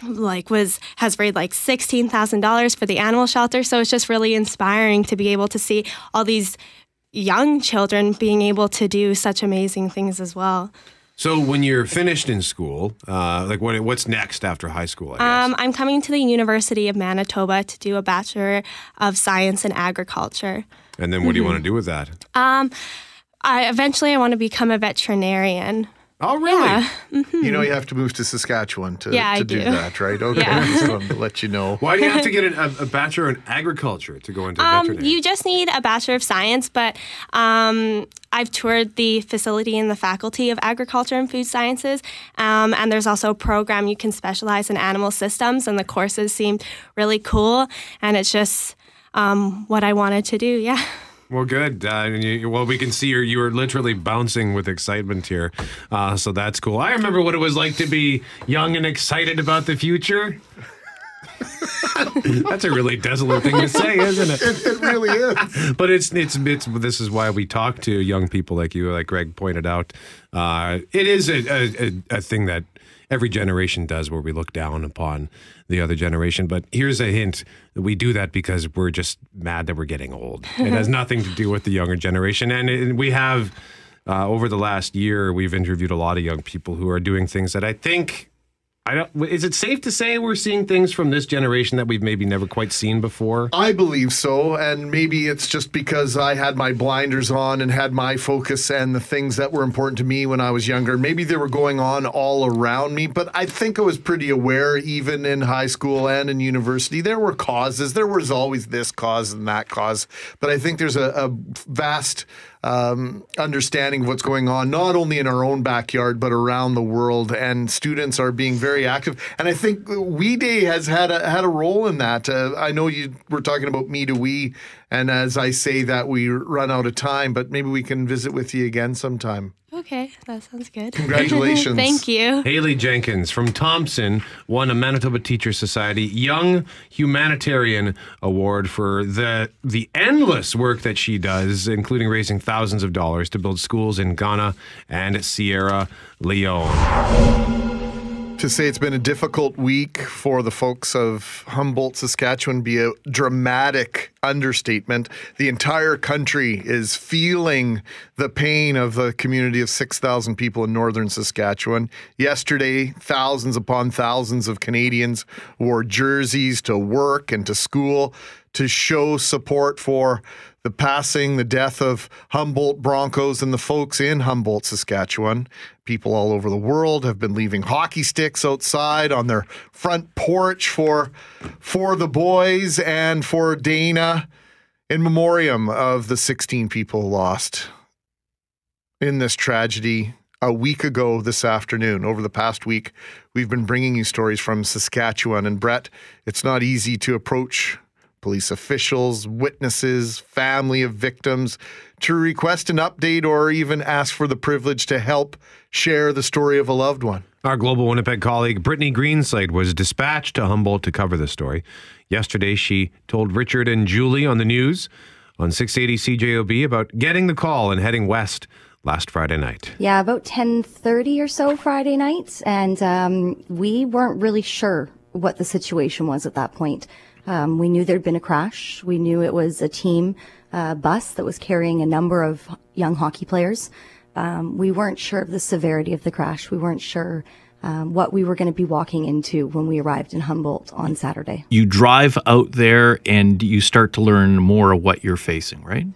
like was has raised like sixteen thousand dollars for the animal shelter. So it's just really inspiring to be able to see all these young children being able to do such amazing things as well. So when you're finished in school, uh, like what what's next after high school? I guess? Um, I'm coming to the University of Manitoba to do a Bachelor of Science in Agriculture. and then what do you mhm. want to do with that? Um, I eventually I want to become a veterinarian. Oh, really? Yeah. mhm. You know, you have to move to Saskatchewan to, Yeah, to do. do. that, right? Okay, Yeah. just wanted to let you know. Why do you have to get an, a, a bachelor in agriculture to go into Um, veterinary? you just need a Bachelor of Science, but um, I've toured the facility and the Faculty of Agriculture and Food Sciences, um, and there's also a program you can specialize in animal systems, and the courses seemed really cool, and it's just um, what I wanted to do. Yeah. Well, good. Uh, and you, well, we can see you're, you were literally bouncing with excitement here. Uh, so that's cool. I remember what it was like to be young and excited about the future. that's a really desolate thing to say, isn't it? It, it really is. but it's it's it's this is why we talk to young people like you, like Greg pointed out. Uh, it is a, a- a thing that every generation does, where we look down upon the other generation. But here's a hint: we do that because we're just mad that we're getting old. It has nothing to do with the younger generation, and, it, we have. Uh, over the last year, we've interviewed a lot of young people who are doing things that I think I don't. Is it safe to say we're seeing things from this generation that we've maybe never quite seen before? I believe so, and maybe it's just because I had my blinders on and had my focus and the things that were important to me when I was younger. Maybe they were going on all around me, but I think I was pretty aware, even in high school and in university. There were causes. There was always this cause and that cause, but I think there's a, a vast um, understanding of what's going on, not only in our own backyard, but around the world. And students are being very active. And I think We Day has had a, had a role in that. Uh, I know you were talking about Me to We. And as I say that, we run out of time, but maybe we can visit with you again sometime. Okay, that sounds good. Congratulations. Thank you. Haley Jenkins from Thompson won a Manitoba Teacher Society Young Humanitarian Award for the the endless work that she does, including raising thousands of dollars to build schools in Ghana and Sierra Leone. To say it's been a difficult week for the folks of Humboldt, Saskatchewan, be a dramatic understatement. The entire country is feeling the pain of the community of 6,000 people in northern Saskatchewan. Yesterday, thousands upon thousands of Canadians wore jerseys to work and to school to show support for the passing, the death of Humboldt Broncos and the folks in Humboldt, Saskatchewan. People all over the world have been leaving hockey sticks outside on their front porch for for the boys and for Dana in memoriam of the 16 people lost in this tragedy a week ago this afternoon. Over the past week, we've been bringing you stories from Saskatchewan. And Brett, it's not easy to approach police officials, witnesses, family of victims to request an update or even ask for the privilege to help share the story of a loved one. Our global Winnipeg colleague Brittany Greenslade was dispatched to Humboldt to cover the story. Yesterday, she told Richard and Julie on the news on 680 CJOB about getting the call and heading west last Friday night. Yeah, about 10:30 or so Friday night, and um, we weren't really sure what the situation was at that point. Um, we knew there'd been a crash. We knew it was a team uh, bus that was carrying a number of young hockey players. Um, we weren't sure of the severity of the crash. We weren't sure um, what we were going to be walking into when we arrived in Humboldt on Saturday. You drive out there and you start to learn more of what you're facing, right?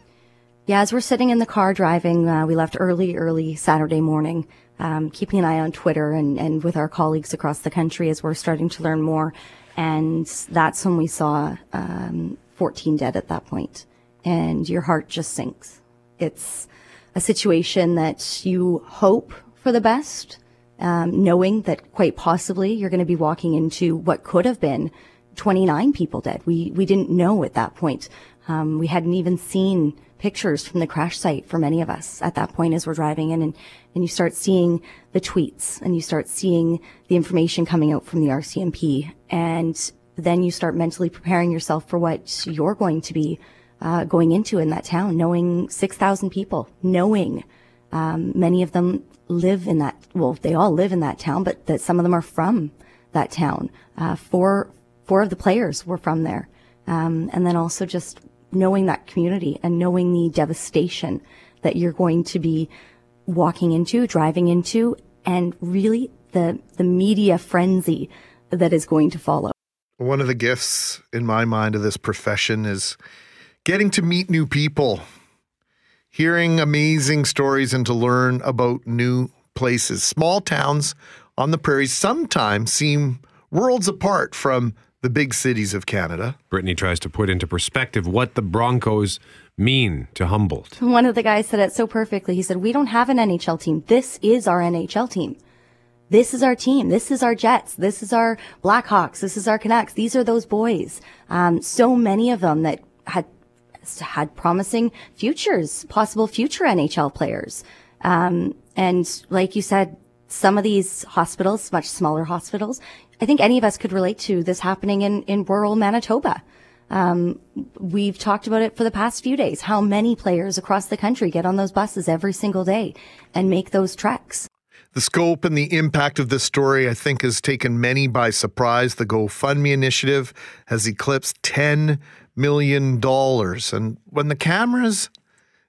Yeah, as we're sitting in the car driving, uh, we left early, early Saturday morning, um, keeping an eye on Twitter and, and with our colleagues across the country as we're starting to learn more. And that's when we saw um, 14 dead at that point. And your heart just sinks. It's a situation that you hope for the best, um, knowing that quite possibly you're going to be walking into what could have been 29 people dead. We, we didn't know at that point. Um, we hadn't even seen pictures from the crash site for many of us at that point as we're driving in and, and you start seeing the tweets and you start seeing the information coming out from the RCMP and then you start mentally preparing yourself for what you're going to be uh, going into in that town, knowing 6,000 people, knowing um, many of them live in that, well, they all live in that town, but that some of them are from that town. Uh, four, four of the players were from there. Um, and then also just knowing that community and knowing the devastation that you're going to be walking into, driving into, and really the, the media frenzy that is going to follow. One of the gifts in my mind of this profession is getting to meet new people, hearing amazing stories, and to learn about new places. Small towns on the prairies sometimes seem worlds apart from the big cities of Canada. Brittany tries to put into perspective what the Broncos mean to Humboldt. One of the guys said it so perfectly. He said, We don't have an NHL team. This is our NHL team. This is our team. This is our Jets. This is our Blackhawks. This is our Canucks. These are those boys. Um, so many of them that had had promising futures, possible future NHL players. Um, and like you said, some of these hospitals, much smaller hospitals, I think any of us could relate to this happening in, in rural Manitoba. Um, we've talked about it for the past few days, how many players across the country get on those buses every single day and make those treks. The scope and the impact of this story, I think, has taken many by surprise. The GoFundMe initiative has eclipsed $10 million. And when the cameras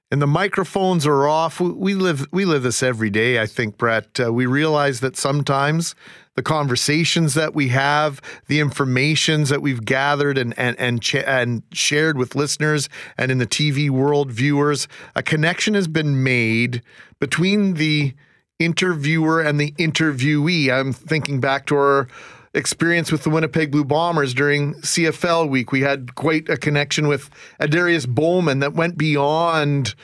and the microphones are off, we live, we live this every day, I think, Brett. Uh, we realize that sometimes the conversations that we have, the informations that we've gathered and and and, ch- and shared with listeners and in the TV world viewers, a connection has been made between the interviewer and the interviewee. I'm thinking back to our experience with the Winnipeg Blue Bombers during CFL week. We had quite a connection with Adarius Bowman that went beyond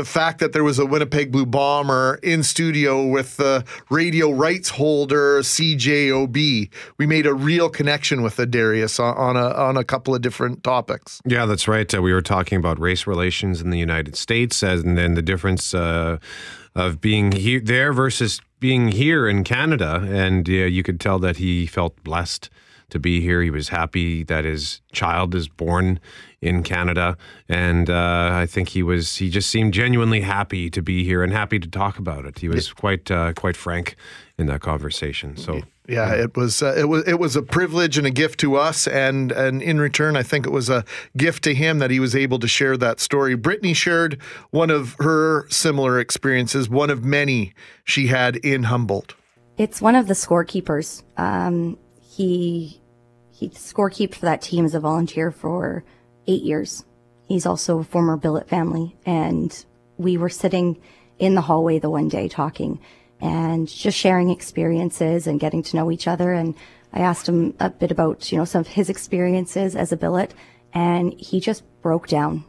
the fact that there was a Winnipeg Blue Bomber in studio with the radio rights holder CJOB. We made a real connection with Darius on, on a on a couple of different topics. Yeah, that's right. Uh, we were talking about race relations in the United States, and then the difference uh, of being here there versus being here in Canada, and uh, you could tell that he felt blessed to be here. He was happy that his child is born in Canada, and uh, I think he was. He just seemed genuinely happy to be here and happy to talk about it. He was quite uh, quite frank in that conversation. So. Yeah, it was uh, it was it was a privilege and a gift to us, and and in return, I think it was a gift to him that he was able to share that story. Brittany shared one of her similar experiences, one of many she had in Humboldt. It's one of the scorekeepers. Um, he he scorekeeped for that team as a volunteer for eight years. He's also a former billet family, and we were sitting in the hallway the one day talking and just sharing experiences and getting to know each other. And I asked him a bit about, you know, some of his experiences as a billet and he just broke down,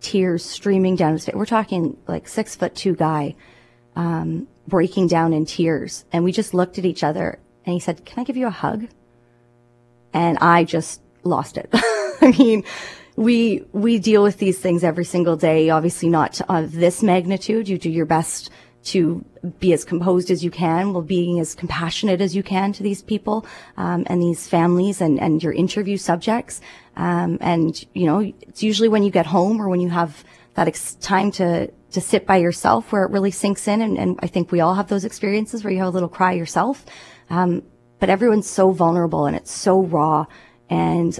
tears streaming down his face. We're talking like six foot two guy, um, breaking down in tears. And we just looked at each other and he said, can I give you a hug? And I just lost it. I mean, we, we deal with these things every single day, obviously not of this magnitude. You do your best to be as composed as you can while being as compassionate as you can to these people um, and these families and, and your interview subjects. Um, and, you know, it's usually when you get home or when you have that ex- time to, to sit by yourself where it really sinks in. And, and I think we all have those experiences where you have a little cry yourself. Um, but everyone's so vulnerable and it's so raw. And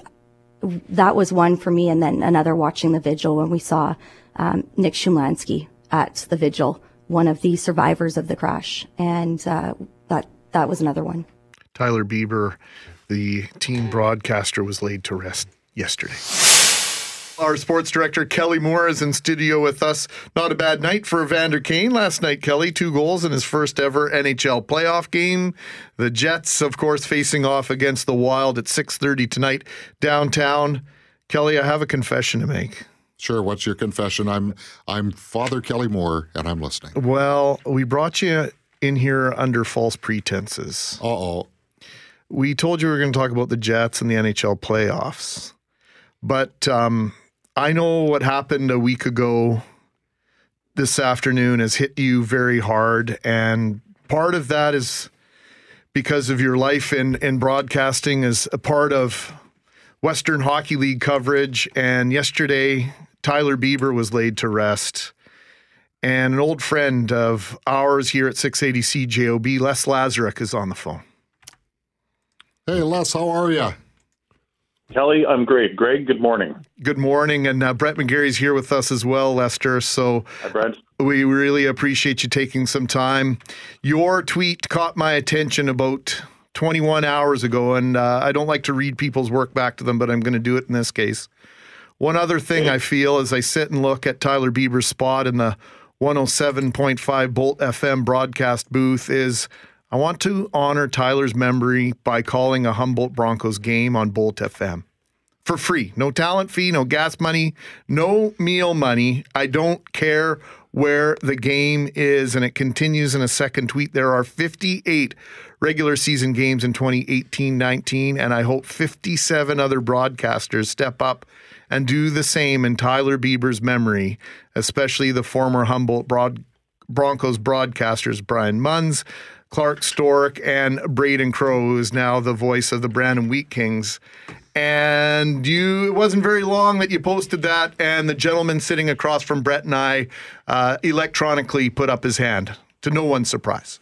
that was one for me. And then another watching the vigil when we saw um, Nick Shumlanski at the vigil one of the survivors of the crash, and uh, that that was another one. Tyler Bieber, the team broadcaster, was laid to rest yesterday. Our sports director Kelly Moore is in studio with us. Not a bad night for Evander Kane last night. Kelly, two goals in his first ever NHL playoff game. The Jets, of course, facing off against the Wild at 6:30 tonight downtown. Kelly, I have a confession to make. Sure. What's your confession? I'm I'm Father Kelly Moore, and I'm listening. Well, we brought you in here under false pretenses. Uh oh. We told you we were going to talk about the Jets and the NHL playoffs, but um, I know what happened a week ago. This afternoon has hit you very hard, and part of that is because of your life in in broadcasting as a part of Western Hockey League coverage. And yesterday, Tyler Bieber was laid to rest. And an old friend of ours here at 680 CJOB, Les Lazaruk, is on the phone. Hey, Les, how are you? Kelly, I'm great. Greg, good morning. Good morning. And uh, Brett McGarry's here with us as well, Lester. So Hi, we really appreciate you taking some time. Your tweet caught my attention about 21 hours ago, and uh, I don't like to read people's work back to them, but I'm going to do it in this case. One other thing I feel as I sit and look at Tyler Bieber's spot in the 107.5 Bolt FM broadcast booth is I want to honor Tyler's memory by calling a Humboldt Broncos game on Bolt FM for free. No talent fee, no gas money, no meal money. I don't care where the game is. And it continues in a second tweet. There are 58 regular season games in 2018 19, and I hope 57 other broadcasters step up and do the same in Tyler Bieber's memory, especially the former Humboldt broad, Broncos broadcasters Brian Munz, Clark Stork, and Braden Crow, who is now the voice of the Brandon Wheat Kings. And you, it wasn't very long that you posted that, and the gentleman sitting across from Brett and I uh, electronically put up his hand, to no one's surprise.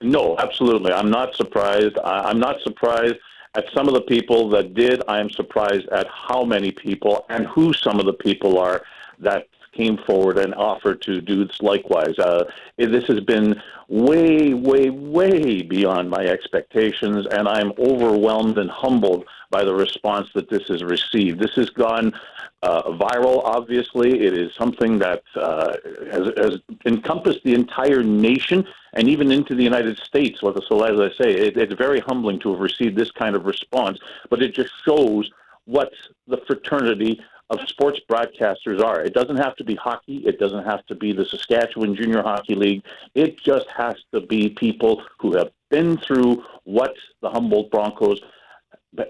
No, absolutely. I'm not surprised. I'm not surprised at some of the people that did. I am surprised at how many people and who some of the people are that came forward and offered to do likewise. Uh, this has been way, way, way beyond my expectations, and I'm overwhelmed and humbled by the response that this has received. This has gone uh, viral, obviously. It is something that uh, has, has, encompassed the entire nation and even into the United States. So, as I say, it, it's very humbling to have received this kind of response, but it just shows what the fraternity of sports broadcasters are. It doesn't have to be hockey. It doesn't have to be the Saskatchewan Junior Hockey League. It just has to be people who have been through what the Humboldt Broncos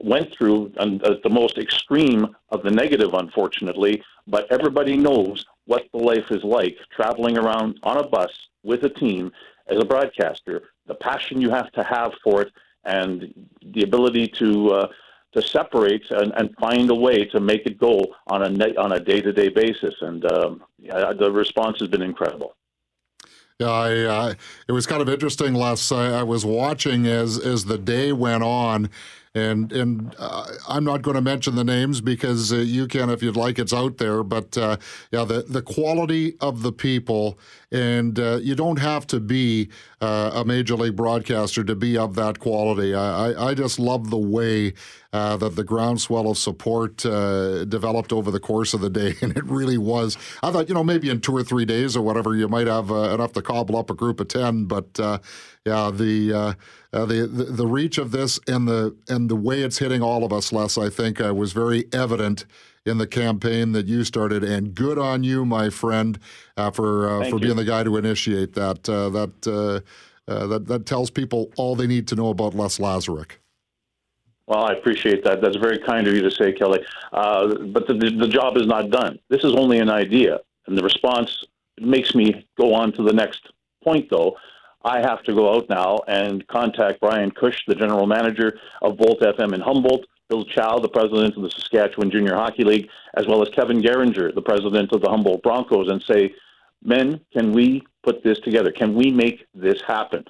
went through at the most extreme of the negative, unfortunately. But everybody knows what the life is like traveling around on a bus with a team as a broadcaster. The passion you have to have for it, and the ability to uh, to separate and, and find a way to make it go on a on a day to day basis. And um, yeah, the response has been incredible. Yeah, I, uh, it was kind of interesting. Last I, I was watching as as the day went on, and and uh, I'm not going to mention the names because uh, you can if you'd like. It's out there, but uh, yeah, the the quality of the people, and uh, you don't have to be uh, a major league broadcaster to be of that quality. I I, I just love the way. Uh, that the groundswell of support developed over the course of the day, and it really was. I thought, you know, maybe in two or three days or whatever, you might have enough to cobble up a group of ten. But yeah, the uh, the, the, the reach of this and the and the way it's hitting all of us, Les, I think uh, was very evident in the campaign that you started. And good on you, my friend, uh, for uh, for you. being the guy to initiate that. Uh, that uh, that that tells people all they need to know about Les Lazaruk. Well, I appreciate that. That's very kind of you to say, Kelly. but the, the job is not done. This is only an idea, and the response makes me go on to the next point, though. I have to go out now and contact Brian Cush, the general manager of Bolt FM in Humboldt, Bill Chow, the president of the Saskatchewan Junior Hockey League, as well as Kevin Garinger, the president of the Humboldt Broncos, and say, men, can we put this together? Can we make this happen?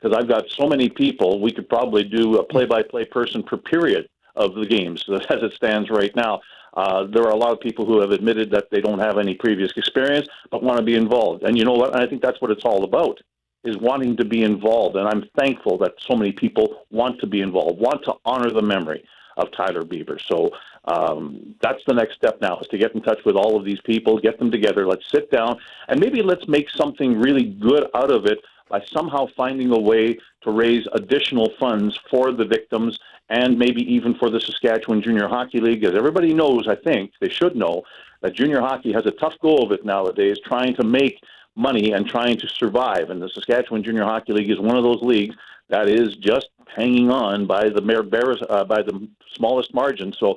Because I've got so many people, we could probably do a play by play person per period of the games as it stands right now. Uh, there are a lot of people who have admitted that they don't have any previous experience but want to be involved. And you know what? I think that's what it's all about is wanting to be involved. And I'm thankful that so many people want to be involved, want to honor the memory of Tyler Bieber. So um, that's the next step now is to get in touch with all of these people, get them together. Let's sit down and maybe let's make something really good out of it by somehow finding a way to raise additional funds for the victims and maybe even for the Saskatchewan Junior Hockey League. As everybody knows, I think they should know that junior hockey has a tough go of it nowadays, trying to make money and trying to survive. And the Saskatchewan Junior Hockey League is one of those leagues that is just hanging on by the uh, by the smallest margin. So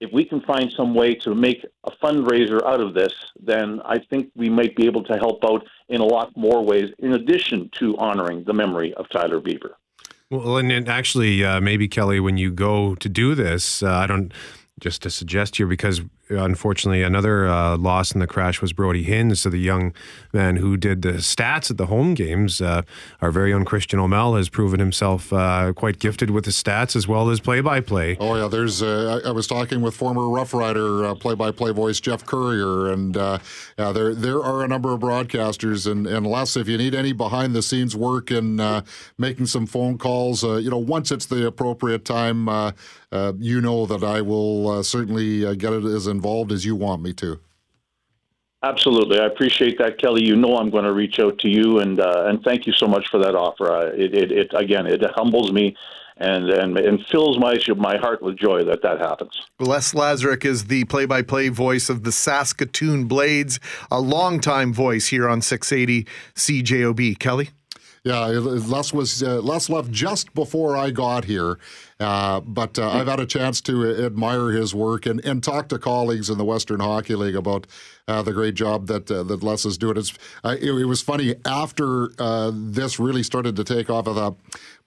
if we can find some way to make a fundraiser out of this, then I think we might be able to help out in a lot more ways, in addition to honoring the memory of Tyler Bieber. Well, and actually, uh, maybe Kelly, when you go to do this, uh, I don't just to suggest here because unfortunately, another uh, loss in the crash was Brody Hinz, so the young man who did the stats at the home games. Uh, our very own Christian O'Mel has proven himself uh, quite gifted with the stats as well as play-by-play. Oh yeah, there's. Uh, I, I, was talking with former Rough Rider uh, play-by-play voice Jeff Courier, and uh, yeah, there there are a number of broadcasters, and and Les, if you need any behind-the-scenes work and making some phone calls, you know, once it's the appropriate time, you know that I will certainly get it as involved as you want me to. Absolutely, I appreciate that, Kelly. You know I'm going to reach out to you, and uh, and thank you so much for that offer. Uh, it, it, it, again, it humbles me. And, and and fills my my heart with joy that that happens. Les Lazaruk is the play-by-play voice of the Saskatoon Blades, a longtime voice here on 680 CJOB. Kelly. Yeah, Les was uh, Les left just before I got here, uh, but uh, I've had a chance to admire his work and, and talk to colleagues in the Western Hockey League about uh, the great job that uh, that Les is doing. It's uh, it, it, was funny after this really started to take off. I thought,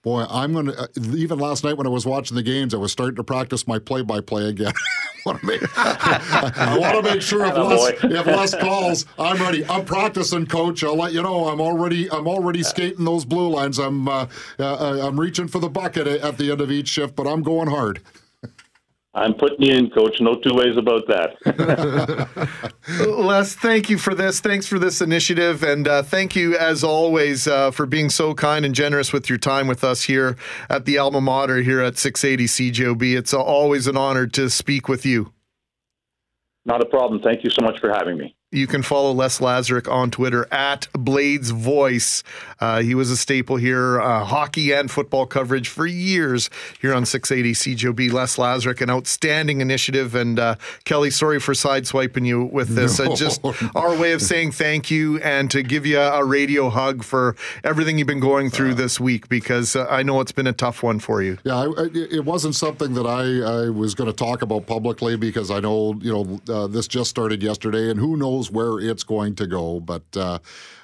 boy, I'm going to, even last night when I was watching the games, I was starting to practice my play by play again. I want to make sure if Les, if Les calls, I'm ready. I'm practicing, coach. I'll let you know. I'm already I'm already skating those blue lines. I'm uh, uh, I'm reaching for the bucket at the end of each shift, but I'm going hard. I'm putting you in, coach. No two ways about that. Les, thank you for this. Thanks for this initiative. And uh, thank you, as always, uh, for being so kind and generous with your time with us here at the Alma Mater here at 680 CJOB. It's always an honor to speak with you. Not a problem. Thank you so much for having me. You can follow Les Lazaruk on Twitter at Blades Voice. Uh, he was a staple here, uh, hockey and football coverage for years here on 680 CJOB. Les Lazaruk, an outstanding initiative. And uh, Kelly, sorry for sideswiping you with this. No. Uh, just our way of saying thank you and to give you a radio hug for everything you've been going through this week because uh, I know it's been a tough one for you. Yeah, I, I, it wasn't something that I, I was going to talk about publicly because I know you know uh, this just started yesterday, and who knows where it's going to go. But uh,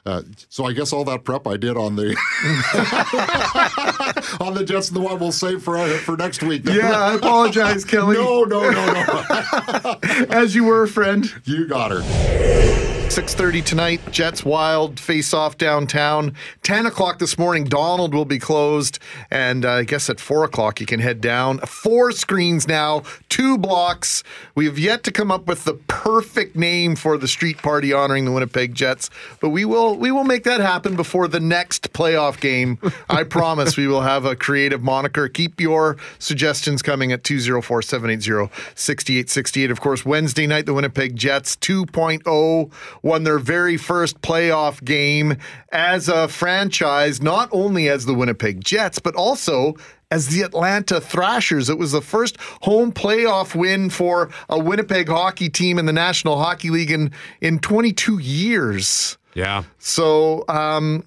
uh, so I guess all that prep I did on the on the Jets, and the one we'll save for uh, for next week. Yeah, I apologize, Kelly. No, no, no, no. As you were, friend. You got her. 6.30 tonight, Jets Wild face off downtown. 10 o'clock this morning, Donald will be closed. And uh, I guess at 4 o'clock, you can head down. Four screens now, two blocks. We have yet to come up with the perfect name for the street party honoring the Winnipeg Jets, but we will we will make that happen before the next playoff game. I promise we will have a creative moniker. Keep your suggestions coming at 204 780 6868. Of course, Wednesday night, the Winnipeg Jets 2.0 won their very first playoff game as a franchise, not only as the Winnipeg Jets, but also as the Atlanta Thrashers. It was the first home playoff win for a Winnipeg hockey team in the National Hockey League in, in 22 years. Yeah. So, um,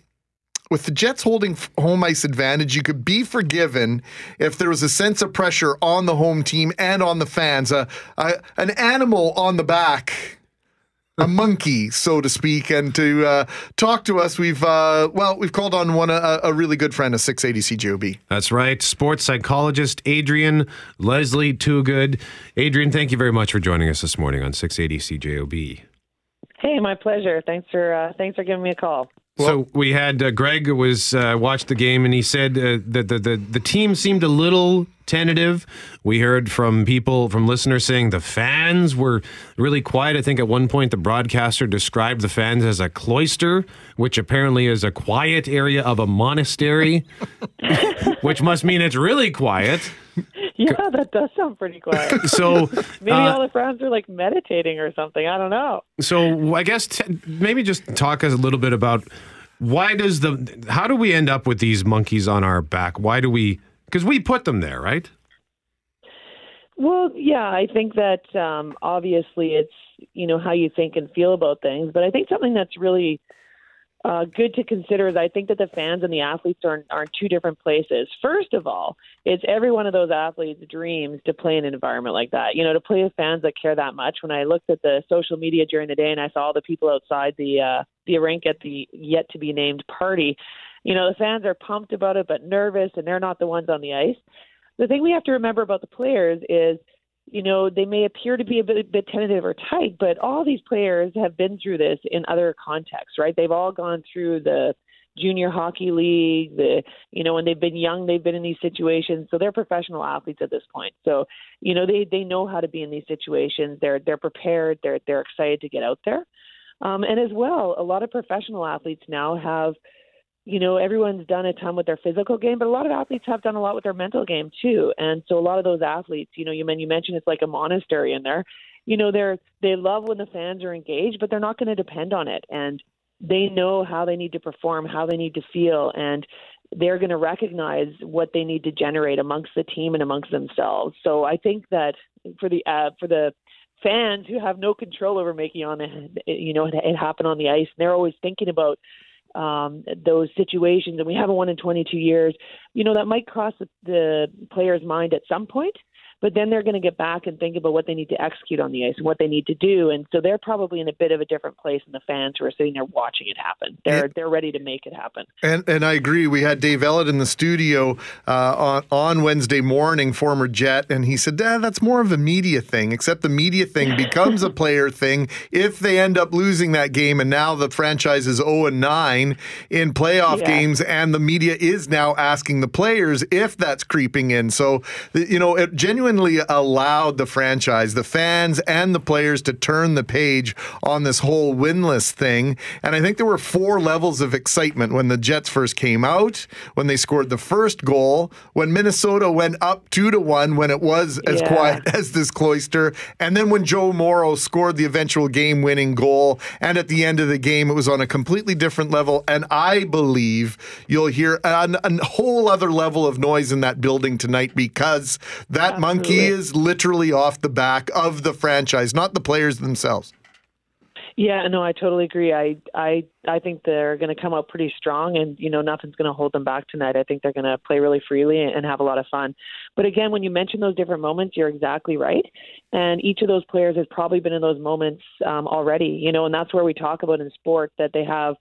with the Jets holding home ice advantage, you could be forgiven if there was a sense of pressure on the home team and on the fans. Uh, uh, an animal on the back a monkey, so to speak, and to uh, talk to us, we've uh, well, we've called on one a, a really good friend of 680 CJOB. That's right, sports psychologist Adrian Leslie Toogood. Adrian, thank you very much for joining us this morning on 680 CJOB. Hey, my pleasure. Thanks for uh, thanks for giving me a call. So we had uh, Greg was uh, watched the game and he said uh, that the, the the team seemed a little tentative. We heard from people from listeners saying the fans were really quiet. I think at one point the broadcaster described the fans as a cloister, which apparently is a quiet area of a monastery, which must mean it's really quiet. Yeah, that does sound pretty quiet. So maybe uh, all the friends are like meditating or something. I don't know. So I guess t- maybe just talk us a little bit about why does the how do we end up with these monkeys on our back? Why do we? Because we put them there, right? Well, yeah, I think that um, obviously it's you know how you think and feel about things, but I think something that's really uh, good to consider is I think that the fans and the athletes are, are in two different places. First of all, it's every one of those athletes' dreams to play in an environment like that. You know, to play with fans that care that much. When I looked at the social media during the day and I saw all the people outside the uh, the rink at the yet to be named party, you know, the fans are pumped about it but nervous, and they're not the ones on the ice. The thing we have to remember about the players is you know, they may appear to be a bit, a bit tentative or tight, but all these players have been through this in other contexts, right? They've all gone through the junior hockey league, the you know, when they've been young, they've been in these situations. So they're professional athletes at this point. So, you know, they they know how to be in these situations. They're they're prepared. They're they're excited to get out there. Um, and as well, a lot of professional athletes now have you know, everyone's done a ton with their physical game, but a lot of athletes have done a lot with their mental game too. And so a lot of those athletes, you know, you you mentioned it's like a monastery in there. You know, they're they love when the fans are engaged, but they're not going to depend on it. And they know how they need to perform, how they need to feel, and they're going to recognize what they need to generate amongst the team and amongst themselves. So I think that for the uh, for the fans who have no control over making on it, you know, it happen on the ice, and they're always thinking about um, those situations, and we haven't won in 22 years, you know, that might cross the, the player's mind at some point. But then they're going to get back and think about what they need to execute on the ice and what they need to do, and so they're probably in a bit of a different place than the fans who are sitting there watching it happen. They're they're ready to make it happen. And and I agree. We had Dave Ellett in the studio uh, on on Wednesday morning, former Jet, and he said, Dad, that's more of a media thing. Except the media thing becomes a player thing if they end up losing that game, and now the franchise is zero and nine in playoff Yeah. games, and the media is now asking the players if that's creeping in. So you know, it genuinely allowed the franchise, the fans, and the players to turn the page on this whole winless thing. And I think there were four levels of excitement when the Jets first came out, when they scored the first goal, when Minnesota went up two to one, when it was as Yeah. quiet as this cloister, and then when Joe Morrow scored the eventual game winning goal. And at the end of the game, it was on a completely different level. And I believe you'll hear a, a whole other level of noise in that building tonight because that monkey Absolutely. is literally off the back of the franchise, not the players themselves. Yeah, no, I totally agree. I I I think they're going to come out pretty strong, and you know nothing's going to hold them back tonight. I think they're going to play really freely and have a lot of fun. But again, when you mention those different moments, you're exactly right. And each of those players has probably been in those moments um, already. You know, and that's where we talk about in sport that they have.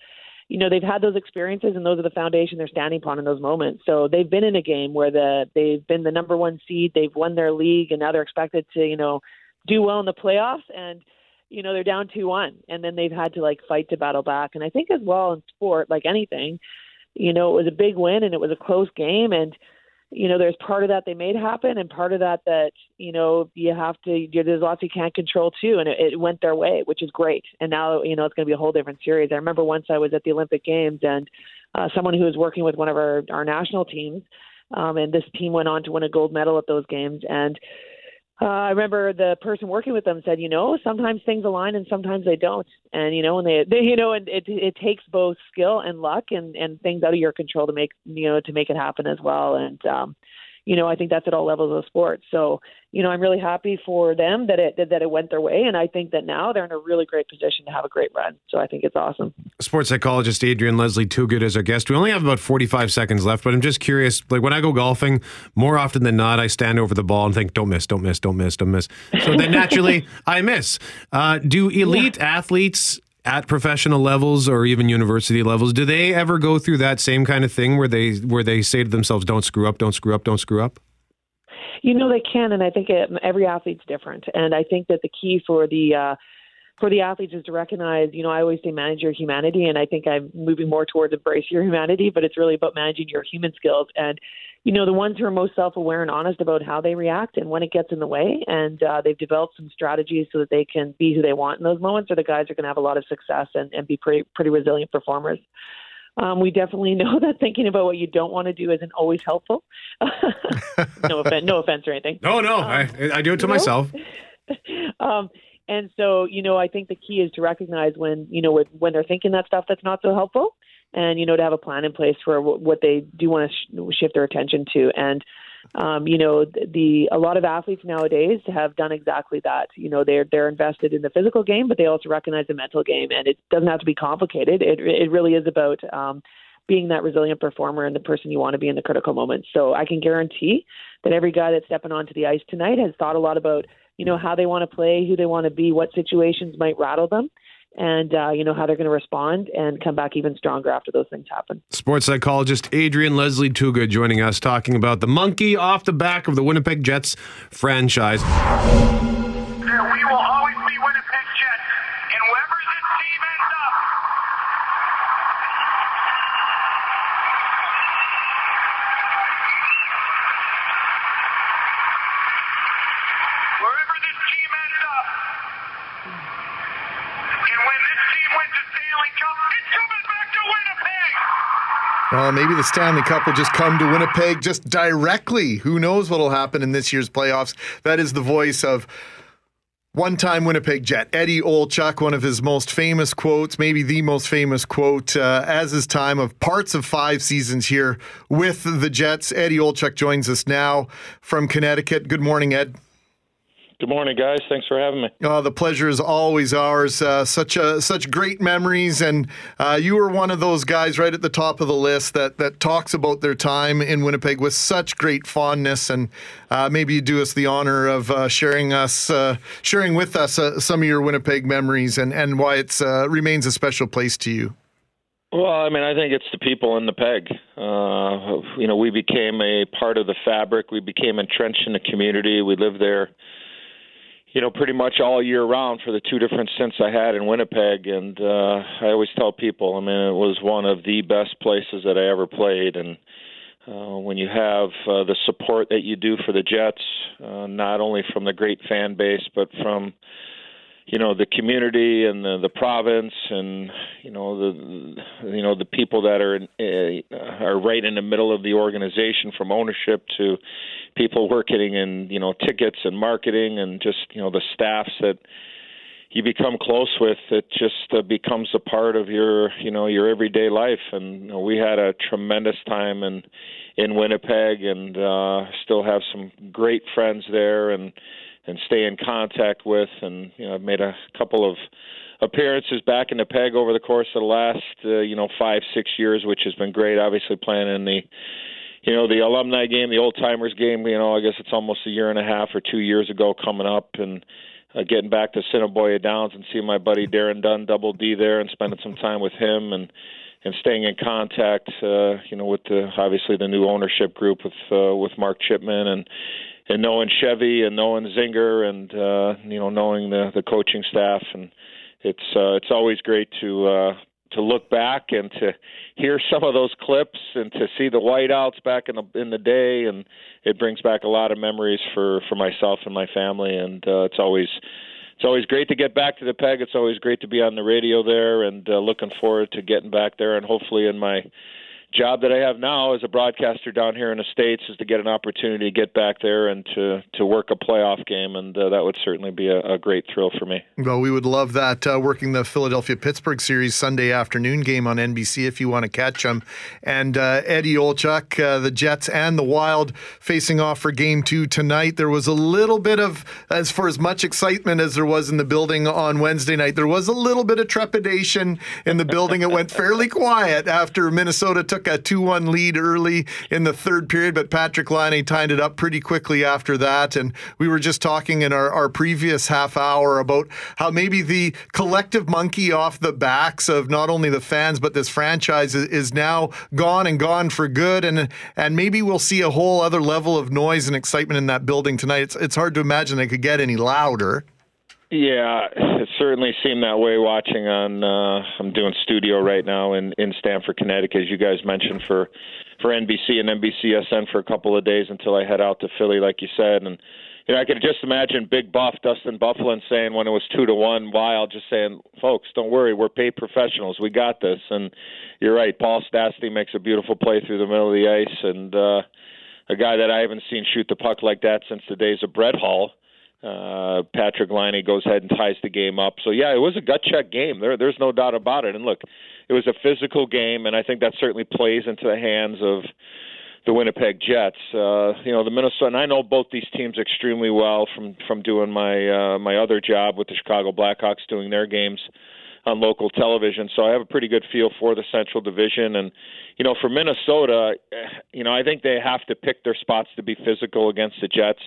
You know they've had those experiences, and those are the foundation they're standing upon in those moments. So they've been in a game where the they've been the number one seed, they've won their league, and now they're expected to you know do well in the playoffs. And you know they're down two one and then they've had to like fight to battle back and i think as well in sport like anything you know it was a big win and it was a close game and you know there's part of that they made happen and part of that that you know you have to there's lots you can't control too and it, it went their way which is great. And now you know it's going to be a whole different series. I remember once i was at the olympic games and uh, someone who was working with one of our our national teams um, and this team went on to win a gold medal at those games. And uh, I remember the person working with them said, you know, sometimes things align and sometimes they don't, and you know, and they, they you know, and it it takes both skill and luck and and things out of your control to make you know to make it happen as well, and um, you know, I think that's at all levels of sports. So, you know, I'm really happy for them that it that it went their way, and I think that now they're in a really great position to have a great run. So I think it's awesome. Sports psychologist Adrian Leslie Toogood is our guest. We only have about 45 seconds left, but I'm just curious. Like when I go golfing, more often than not, I stand over the ball and think, don't miss, don't miss, don't miss, don't miss. So then naturally, I miss. Uh, do elite athletes at professional levels or even university levels, do they ever go through that same kind of thing where they where they say to themselves, don't screw up, don't screw up, don't screw up? You know they can, and I think it, every athlete's different. And I think that the key for the uh, for the athletes is to recognize. You know, I always say manage your humanity, and I think I'm moving more towards embrace your humanity. But it's really about managing your human skills. And you know, the ones who are most self-aware and honest about how they react and when it gets in the way, and uh, they've developed some strategies so that they can be who they want in those moments, are the guys are going to have a lot of success and, and be pretty pretty resilient performers. Um, we definitely know that thinking about what you don't want to do isn't always helpful. no offense, no offense or anything. No, no, I, I do it to myself. um, and so, you know, I think the key is to recognize when, you know, when they're thinking that stuff that's not so helpful, and you know, to have a plan in place for what, what they do want to sh- shift their attention to. And um, you know, the, the a lot of athletes nowadays have done exactly that. You know, they're they're invested in the physical game, but they also recognize the mental game, and it doesn't have to be complicated. It it really is about um, being that resilient performer and the person you want to be in the critical moments. So I can guarantee that every guy that's stepping onto the ice tonight has thought a lot about you know how they want to play, who they want to be, what situations might rattle them, and uh, you know how they're going to respond and come back even stronger after those things happen. Sports psychologist Adrian Leslie Toogood joining us talking about the monkey off the back of the Winnipeg Jets franchise. We Well, maybe the Stanley Cup will just come to Winnipeg just directly. Who knows what will happen in this year's playoffs? That is the voice of one time Winnipeg Jet, Eddie Olczyk, one of his most famous quotes, maybe the most famous quote, uh, as his time of parts of five seasons here with the Jets. Eddie Olczyk joins us now from Connecticut. Good morning, Ed. Good morning, guys. Thanks for having me. Oh, the pleasure is always ours. Uh, such a, such great memories, and uh, you were one of those guys right at the top of the list that that talks about their time in Winnipeg with such great fondness. And uh, maybe you do us the honor of uh, sharing us uh, sharing with us uh, some of your Winnipeg memories and and why it's remains a special place to you. Well, I mean, I think it's the people in the peg. Uh, you know, we became a part of the fabric. We became entrenched in the community. We lived there, you know, pretty much all year round for the two different stints I had in Winnipeg. And uh, I always tell people, I mean, it was one of the best places that I ever played. And uh, when you have uh, the support that you do for the Jets, uh, not only from the great fan base, but from you know the community and the, the province and you know the you know the people that are uh, are right in the middle of the organization from ownership to people working in you know tickets and marketing and just you know the staffs that you become close with it just uh, becomes a part of your you know your everyday life. And you know, we had a tremendous time in in Winnipeg and uh still have some great friends there and and stay in contact with. And you know I've made a couple of appearances back in the peg over the course of the last uh, you know 5 6 years which has been great. Obviously playing in the you know the alumni game the old timers game you know I guess it's almost a year and a half or 2 years ago coming up and uh, getting back to Assiniboia Downs and seeing my buddy Darren Dunn, Double D, there, and spending some time with him and and staying in contact, uh, you know, with the obviously the new ownership group with uh, with Mark Chipman and and knowing Chevy and knowing Zinger and uh, you know knowing the the coaching staff and it's uh, it's always great to uh, to look back and to hear some of those clips and to see the whiteouts back in the in the day. And it brings back a lot of memories for for myself and my family. And uh, it's always it's always great to get back to the peg. It's always great to be on the radio there and uh, looking forward to getting back there and hopefully in my job that I have now as a broadcaster down here in the states is to get an opportunity to get back there and to to work a playoff game, and uh, that would certainly be a, a, great thrill for me. Well, we would love that uh, working the Philadelphia Pittsburgh series Sunday afternoon game on NBC if you want to catch them. And uh, Eddie Olczyk, uh, the Jets and the Wild facing off for Game Two tonight. There was a little bit of, as for as much excitement as there was in the building on Wednesday night, there was a little bit of trepidation in the building. it went fairly quiet after Minnesota took took a 2 1 lead early in the third period, but Patrik Laine tied it up pretty quickly after that. And we were just talking in our, our previous half hour about how maybe the collective monkey off the backs of not only the fans, but this franchise is, is now gone and gone for good. And, and maybe we'll see a whole other level of noise and excitement in that building tonight. It's, it's hard to imagine it could get any louder. Yeah, it certainly seemed that way watching on. Uh, I'm doing studio right now in in Stamford, Connecticut, as you guys mentioned for for NBC and NBCSN for a couple of days until I head out to Philly, like you said, and you know I could just imagine Big Buff Dustin Byfuglien saying when it was two to one, Wild, just saying, "Folks, don't worry, we're paid professionals, we got this." And you're right, Paul Stastny makes a beautiful play through the middle of the ice, and uh, a guy that I haven't seen shoot the puck like that since the days of Brett Hull uh, Patrik Laine goes ahead and ties the game up. So yeah, it was a gut check game. There, there's no doubt about it. And look, it was a physical game, and I think that certainly plays into the hands of the Winnipeg Jets. Uh, you know, the Minnesota. And I know both these teams extremely well from from doing my uh, my other job with the Chicago Blackhawks, doing their games on local television. So I have a pretty good feel for the Central Division. And you know, for Minnesota, eh, you know, I think they have to pick their spots to be physical against the Jets.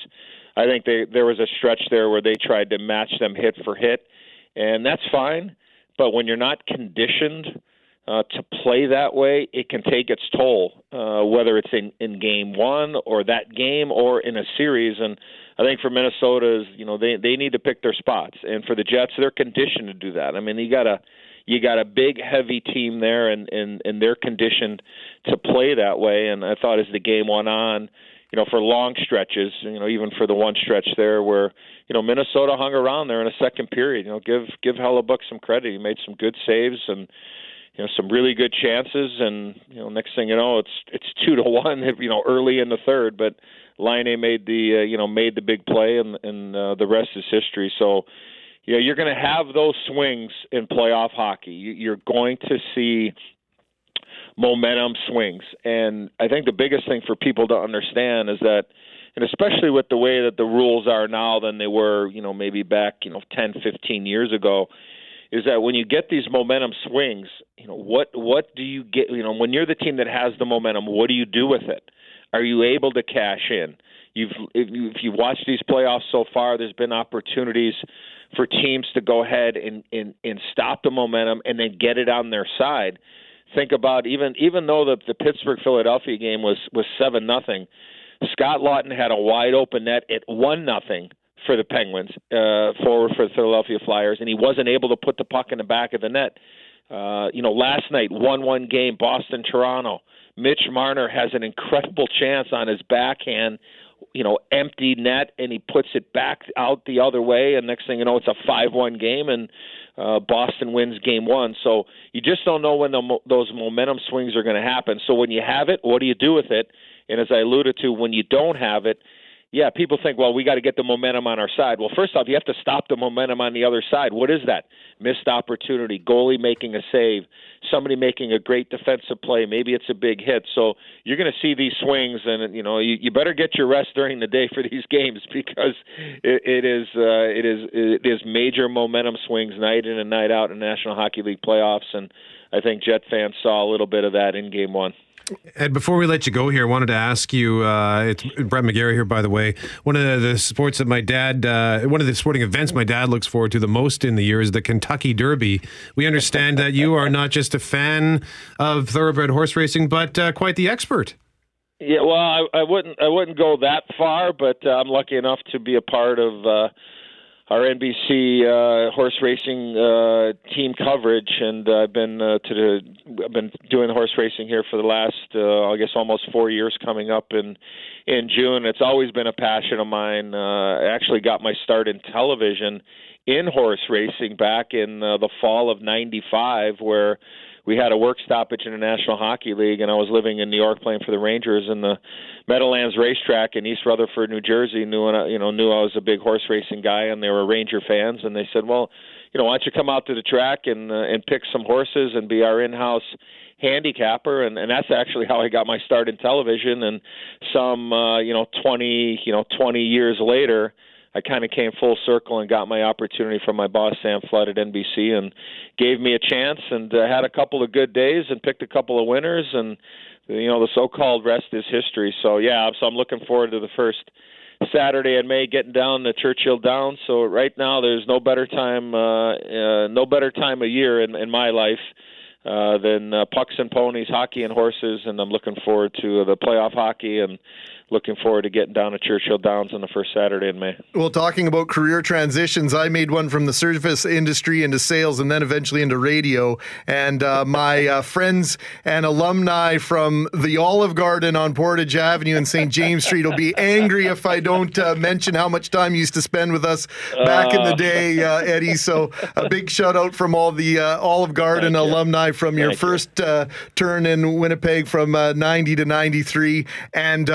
I think they there was a stretch there where they tried to match them hit for hit, and that's fine. But when you're not conditioned uh, to play that way, it can take its toll, uh, whether it's in, in game one or that game or in a series. And I think for Minnesota's, you know, they they need to pick their spots, and for the Jets, they're conditioned to do that. I mean, you got a you got a big, heavy team there, and and and they're conditioned to play that way. And I thought as the game went on you know, for long stretches, you know, even for the one stretch there where, you know, Minnesota hung around there in a second period. You know, give give Hellebuyck some credit. He made some good saves and you know some really good chances and you know next thing you know it's it's two to one you know early in the third but Laine made the uh, you know made the big play and and uh, the rest is history so you know you're going to have those swings in playoff hockey you're going to see momentum swings. And I think the biggest thing for people to understand is that and especially with the way that the rules are now than they were, you know, maybe back, you know, 10, 15 years ago, is that when you get these momentum swings, you know, what what do you get, you know, when you're the team that has the momentum, what do you do with it? Are you able to cash in? You've if, you, if you've watched these playoffs so far, there's been opportunities for teams to go ahead and, and and stop the momentum and then get it on their side think about even even though the the Pittsburgh Philadelphia game was was seven nothing, Scott Laughton had a wide open net at one nothing for the Penguins uh, forward for the Philadelphia Flyers, and he wasn't able to put the puck in the back of the net. Uh, you know, last night one one game Boston Toronto. Mitch Marner has an incredible chance on his backhand you know, empty net, and he puts it back out the other way, and next thing you know, it's a five-one game, and uh, Boston wins game one. So you just don't know when the, those momentum swings are going to happen. So when you have it, what do you do with it? And as I alluded to, when you don't have it, yeah, people think, well, we got to get the momentum on our side. Well, first off, you have to stop the momentum on the other side. What is that? Missed opportunity, goalie making a save, somebody making a great defensive play. Maybe it's a big hit. So you're going to see these swings, and you know you, you better get your rest during the day for these games because it, it is uh, it is it is major momentum swings night in and night out in National Hockey League playoffs, and I think Jet fans saw a little bit of that in Game One. Ed, before we let you go here, I wanted to ask you. Uh, it's Brett McGarry here, by the way. One of the sports that my dad, uh, one of the sporting events my dad looks forward to the most in the year is the Kentucky Derby. We understand that you are not just a fan of thoroughbred horse racing, but uh, quite the expert. Yeah, well, I, I, wouldn't, I wouldn't go that far, but uh, I'm lucky enough to be a part of uh, our NBC uh, horse racing uh, team coverage, and I've been uh, to the I've been doing horse racing here for the last uh, I guess almost four years. Coming up in in June, it's always been a passion of mine. Uh, I actually got my start in television in horse racing back in uh, the fall of '95, where we had a work stoppage in the National Hockey League, and I was living in New York playing for the Rangers, and the Meadowlands Racetrack in East Rutherford, New Jersey, knew you know knew I was a big horse racing guy, and they were Ranger fans, and they said, well, you know, why don't you come out to the track and uh, and pick some horses and be our in-house handicapper? And and that's actually how I got my start in television and some uh you know 20 you know 20 years later I kind of came full circle and got my opportunity from my boss Sam Flood at NBC and gave me a chance and uh, had a couple of good days and picked a couple of winners and you know the so-called rest is history. So yeah, so I'm looking forward to the first Saturday in May getting down to Churchill Downs. So right now there's no better time uh, uh no better time of year in in my life uh, than uh, pucks and ponies, hockey and horses, and I'm looking forward to the playoff hockey and looking forward to getting down to Churchill Downs on the first Saturday in May. Well, talking about career transitions, I made one from the service industry into sales and then eventually into radio. And uh, my uh, friends and alumni from the Olive Garden on Portage Avenue and St. James Street will be angry if I don't uh, mention how much time you used to spend with us back in the uh. day, uh, Eddie. So a big shout out from all the uh, Olive Garden Thank alumni you. from your Thank first turn in Winnipeg from 90 to 93. And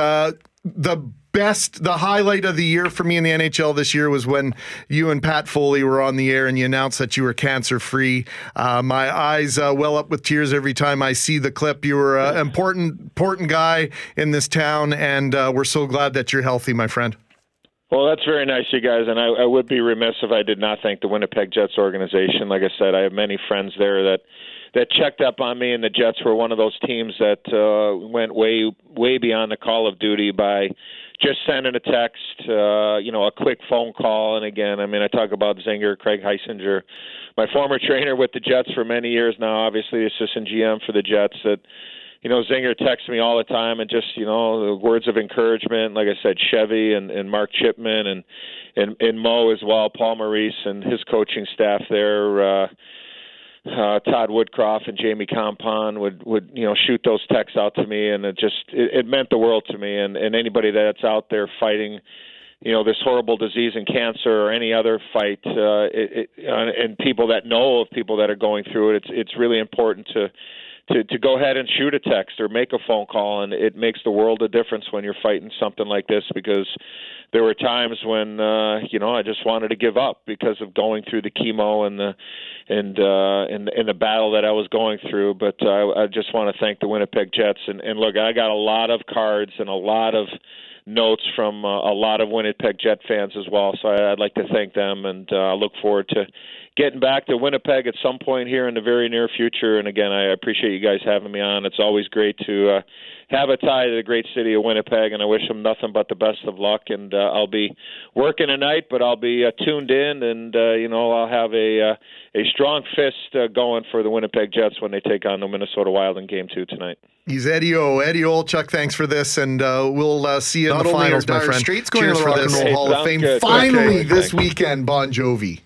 the best, the highlight of the year for me in the NHL this year was when you and Pat Foley were on the air and you announced that you were cancer free. Uh, my eyes uh, well up with tears every time I see the clip. You were an important, important guy in this town, and uh, we're so glad that you're healthy, my friend. Well, that's very nice, you guys, and I, I would be remiss if I did not thank the Winnipeg Jets organization. Like I said, I have many friends there that that checked up on me, and the Jets were one of those teams that uh, went way way beyond the call of duty by just sending a text, uh, you know, a quick phone call. And again, I mean, I talk about Zinger, Craig Heisinger, my former trainer with the Jets for many years now, obviously assistant GM for the Jets. That you know, Zinger texts me all the time, and just you know, words of encouragement. Like I said, Chevy and, and Mark Chipman and and and Mo as well, Paul Maurice and his coaching staff there. Uh, Todd Woodcroft and Jamie Kompon would would you know shoot those texts out to me, and it just it, it meant the world to me. And and anybody that's out there fighting, you know, this horrible disease and cancer or any other fight, uh, it, it, uh, and people that know of people that are going through it, it's it's really important to to to go ahead and shoot a text or make a phone call, and it makes the world a difference when you're fighting something like this because there were times when uh, you know I just wanted to give up because of going through the chemo and the and uh, and, and the battle that I was going through. But uh, I just want to thank the Winnipeg Jets and, and look, I got a lot of cards and a lot of notes from uh, a lot of Winnipeg Jet fans as well. So I, I'd like to thank them, and uh, I look forward to getting back to Winnipeg at some point here in the very near future. And again, I appreciate you guys having me on. It's always great to uh, have a tie to the great city of Winnipeg, and I wish them nothing but the best of luck. And uh, I'll be working tonight, but I'll be uh, tuned in, and uh, you know I'll have a uh, a strong fist uh, going for the Winnipeg Jets when they take on the Minnesota Wild in Game Two tonight. He's Eddie O. Eddie Olczyk, thanks for this, and uh, we'll uh, see you Not in the finals, my friend. Streets going Cheers to the Rock and Roll Hall of Fame. Good. Finally, okay. this weekend, Bon Jovi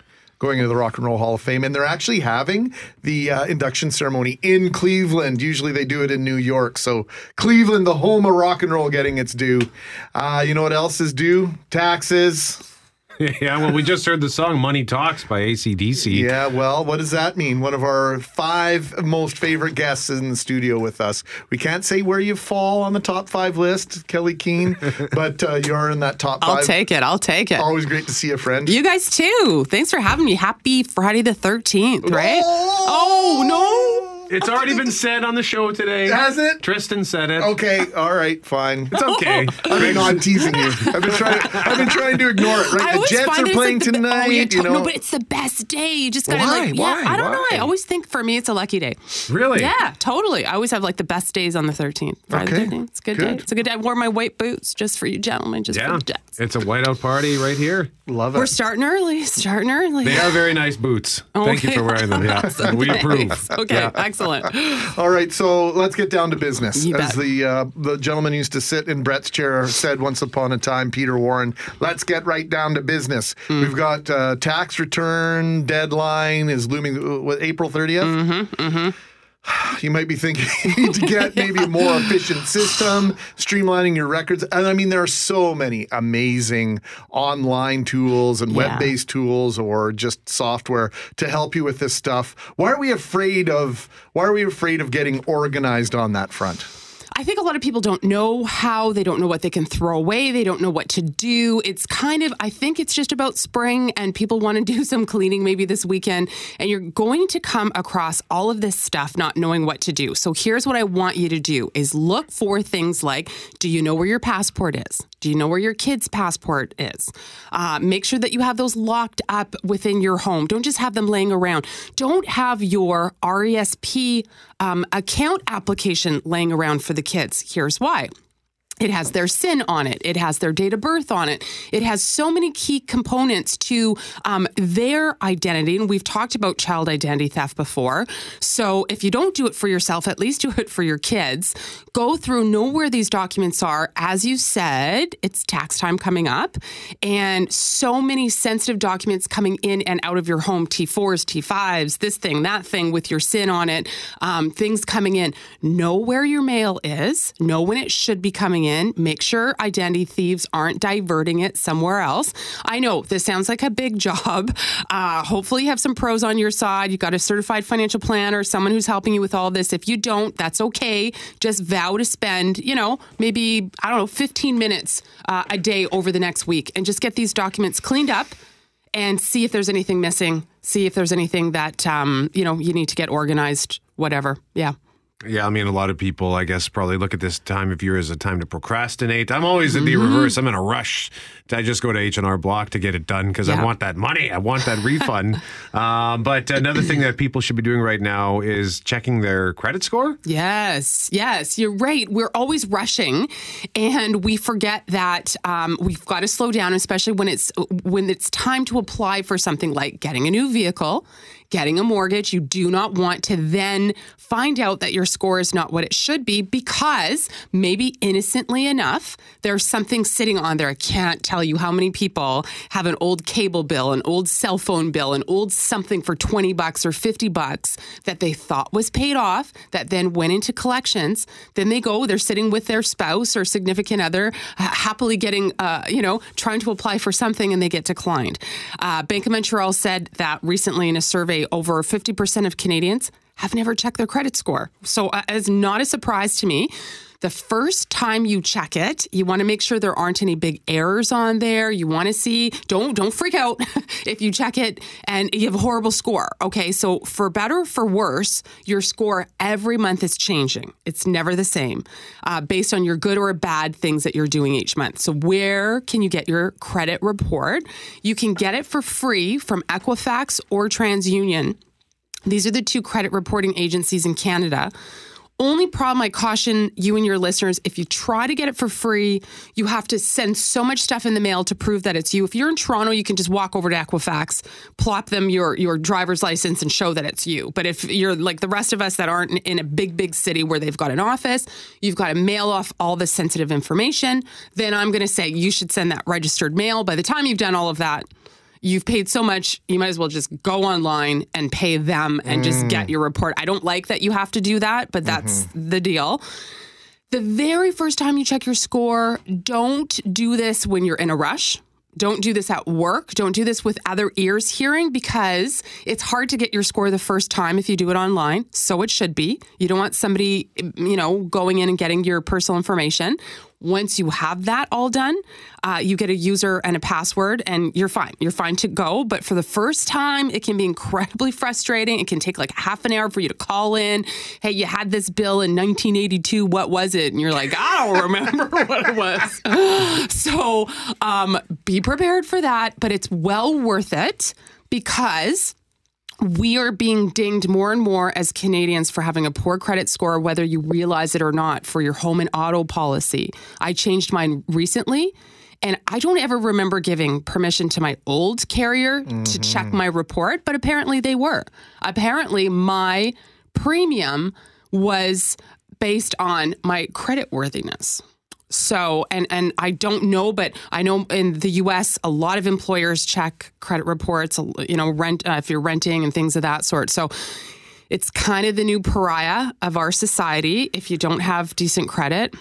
going into the Rock and Roll Hall of Fame. And they're actually having the uh, induction ceremony in Cleveland. Usually they do it in New York. So Cleveland, the home of rock and roll, getting its due. Uh, you know what else is due? Taxes. yeah, well, we just heard the song Money Talks by ACDC. Yeah, well, what does that mean? One of our five most favorite guests in the studio with us. We can't say where you fall on the top five list, Kelley Keehn, but uh, you are in that top five. I'll take it. I'll take it. Always great to see a friend. You guys too. Thanks for having me. Happy Friday the 13th, right? Oh, no. It's already been said on the show today. Has it? Tristan said it. Okay, all right, fine. It's okay. I mean, no, I'm teasing you. I've been trying. I've been trying to ignore it. I Right, the always Jets find are that playing like the- oh, tonight. Oh, yeah, you know, no, but it's the best day. You just gotta Why? like, yeah, Why? I don't know. I always think for me it's a lucky day. Really? Yeah, totally. I always have like the best days on the 13th. Friday Okay. the 13th. It's a good, day. It's a good day. I wore my white boots just for you gentlemen, just for the Jets. it's a whiteout party right here. Love it. We're starting early. Starting early. They are very nice boots. Oh, Thank you for wearing them. Yeah, Awesome. we approve. Okay, Yeah. Excellent. All right, so let's get down to business. You As bet. the uh, the gentleman used to sit in Brett's chair said once upon a time, Peter Warren. Let's get right down to business. Hmm. We've got uh, tax return deadline is looming. uh, April 30th Mm-hmm. Mm-hmm. You might be thinking you need to get maybe a more efficient system, streamlining your records. And I mean, there are so many amazing online tools and Yeah. web based tools or just software to help you with this stuff. Why are we afraid of why are we afraid of getting organized on that front? I think a lot of people don't know how, they don't know what they can throw away, they don't know what to do. It's kind of, I think it's just about spring and people want to do some cleaning maybe this weekend. And you're going to come across all of this stuff not knowing what to do. So here's what I want you to do is look for things like, do you know where your passport is? Do you know where your kid's passport is? Uh, make sure that you have those locked up within your home. Don't just have them laying around. Don't have your RESP um, account application laying around for the kids. Here's why. It has their SIN on it. It has their date of birth on it. It has so many key components to um, their identity. And we've talked about child identity theft before. So if you don't do it for yourself, at least do it for your kids. Go through, know where these documents are. As you said, it's tax time coming up, and so many sensitive documents coming in and out of your home T4s, T5s, this thing, that thing with your SIN on it, um, things coming in. Know where your mail is, know when it should be coming in, make sure identity thieves aren't diverting it somewhere else. I know this sounds like a big job. Uh, hopefully, you have some pros on your side. You've got a certified financial planner, someone who's helping you with all this. If you don't, that's okay. Just vow to spend, you know, maybe, I don't know, 15 minutes uh, a day over the next week and just get these documents cleaned up and see if there's anything missing, see if there's anything that, um, you know, you need to get organized, whatever. Yeah. Yeah, I mean, a lot of people, I guess, probably look at this time of year as a time to procrastinate. I'm always in the Mhm. reverse. I'm in a rush. I just go to H and R Block to get it done because Yeah. I want that money. I want that refund. um, but another thing that people should be doing right now is checking their credit score. Yes, yes, you're right. We're always rushing, and we forget that um, we've got to slow down, especially when it's when it's time to apply for something like getting a new vehicle, getting a mortgage. You do not want to then find out that your score is not what it should be because maybe innocently enough, there's something sitting on there. I can't tell you how many people have an old cable bill, an old cell phone bill, an old something for 20 bucks or 50 bucks that they thought was paid off that then went into collections. Then they go, they're sitting with their spouse or significant other, ha- happily getting, uh, you know, trying to apply for something and they get declined. Uh, Bank of Montreal said that recently in a survey, over 50% of Canadians have never checked their credit score. So uh, it's not a surprise to me. The first time you check it, you want to make sure there aren't any big errors on there. You want to see don't don't freak out if you check it and you have a horrible score. Okay, so for better or for worse, your score every month is changing. It's never the same uh, based on your good or bad things that you're doing each month. So where can you get your credit report? You can get it for free from Equifax or TransUnion. These are the two credit reporting agencies in Canada. Only problem I caution you and your listeners if you try to get it for free, you have to send so much stuff in the mail to prove that it's you. If you're in Toronto, you can just walk over to Equifax, plop them your your driver's license and show that it's you. But if you're like the rest of us that aren't in- a big big city where they've got an office, you've got to mail off all the sensitive information, then I'm going to say you should send that registered mail. By the time you've done all of that, you've paid so much, you might as well just go online and pay them and just Mm. get your report. I don't like that you have to do that, but that's the deal. The very first time you check your score, don't do this when you're in a rush. Don't do this at work. Don't do this with other ears hearing because it's hard to get your score the first time if you do it online. So it should be. You don't want somebody, you know, going in and getting your personal information. Once you have that all done, uh, you get a user and a password, and you're fine. You're fine to go. But for the first time, it can be incredibly frustrating. It can take like half an hour for you to call in. Hey, you had this bill in 1982. What was it? And you're like, I don't remember what it was. so um, be prepared for that, but it's well worth it because we are being dinged more and more as Canadians for having a poor credit score, whether you realize it or not, for your home and auto policy. I changed mine recently. And I don't ever remember giving permission to my old carrier to mm-hmm. check my report, but apparently they were. Apparently, my premium was based on my credit worthiness. So, and and I don't know, but I know in the U.S. a lot of employers check credit reports. You know, rent uh, if you're renting and things of that sort. So, it's kind of the new pariah of our society if you don't have decent credit.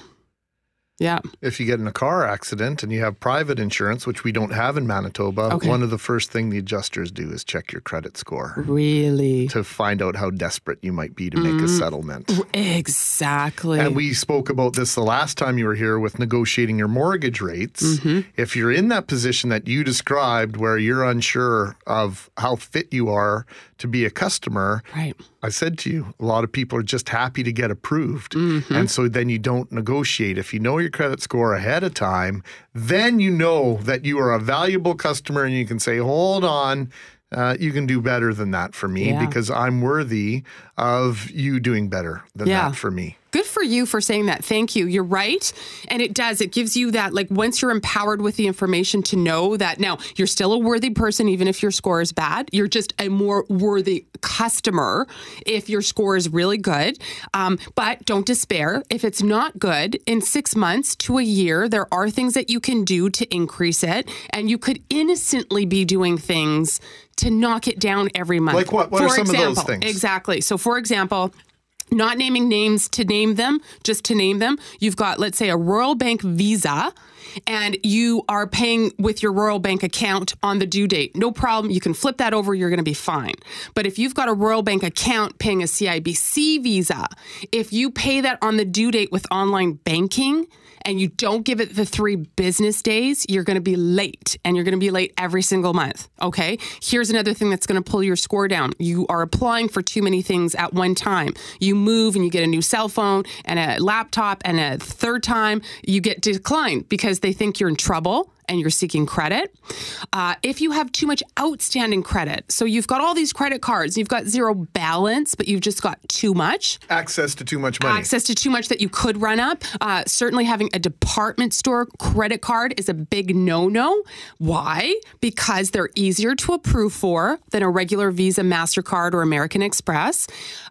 Yeah. If you get in a car accident and you have private insurance, which we don't have in Manitoba, Okay. one of the first thing the adjusters do is check your credit score. Really? To find out how desperate you might be to make a Mm. settlement. Exactly. And we spoke about this the last time you were here with negotiating your mortgage rates. Mm-hmm. If you're in that position that you described where you're unsure of how fit you are to be a customer, right. I said to you, a lot of people are just happy to get approved. Mhm. And so then you don't negotiate. If you know your credit score ahead of time, then you know that you are a valuable customer and you can say, hold on. Uh, you can do better than that for me Yeah. because I'm worthy of you doing better than Yeah. that for me. Good for you for saying that. Thank you. You're right. And it does. It gives you that, like, once you're empowered with the information to know that now you're still a worthy person, even if your score is bad. You're just a more worthy customer if your score is really good. Um, but don't despair. If it's not good, in six months to a year, there are things that you can do to increase it. And you could innocently be doing things to knock it down every month. Like what? What are For some of those example- things? Exactly. So, for example, not naming names to name them, just to name them. You've got, let's say, a Royal Bank Visa, and you are paying with your Royal Bank account on the due date. No problem. You can flip that over. You're going to be fine. But if you've got a Royal Bank account paying a CIBC Visa, if you pay that on the due date with online banking, and you don't give it the three business days, you're going to be late and you're going to be late every single month. Okay. Here's another thing that's going to pull your score down. You are applying for too many things at one time. You move and you get a new cell phone and a laptop, and a third time you get declined because they think you're in trouble and you're seeking credit. Uh, if you have too much outstanding credit, so you've got all these credit cards, you've got zero balance, but you've just got too much Access to too much money. access to too much that you could run up. Uh, certainly, having a department store credit card is a big no no. Why? Because they're easier to approve for than a regular Visa, MasterCard, or American Express.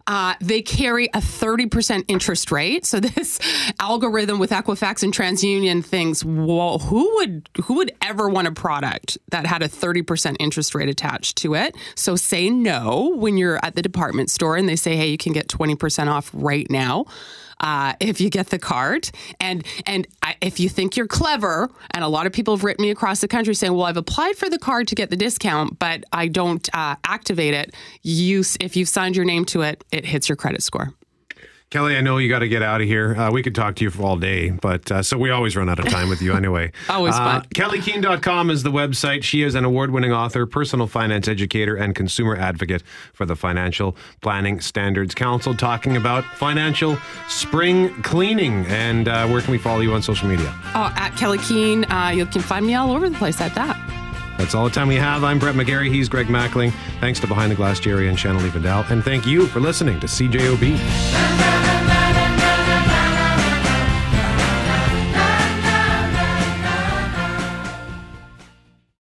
Uh, they carry a 30% interest rate. So, this algorithm with Equifax and TransUnion thinks, well, who would, who would ever want a product that had a 30% interest rate attached to it? So, say no when you're at the department store and they say, hey, you can get 20% off right now uh, if you get the card. And and I, if you think you're clever, and a lot of people have written me across the country saying, "Well, I've applied for the card to get the discount, but I don't uh, activate it." You, if you've signed your name to it, it hits your credit score. Kelly, I know you got to get out of here. Uh, we could talk to you for all day, but uh, so we always run out of time with you anyway. Always uh, fun. KelleyKeehn.com is the website. She is an award winning author, personal finance educator, and consumer advocate for the Financial Planning Standards Council, talking about financial spring cleaning. And uh, where can we follow you on social media? Oh, at Kelley Keehn, uh, you can find me all over the place at that. That's all the time we have. I'm Brett McGarry. He's Greg Mackling. Thanks to Behind the Glass Jerry and Shannon Vidal. And thank you for listening to CJOB.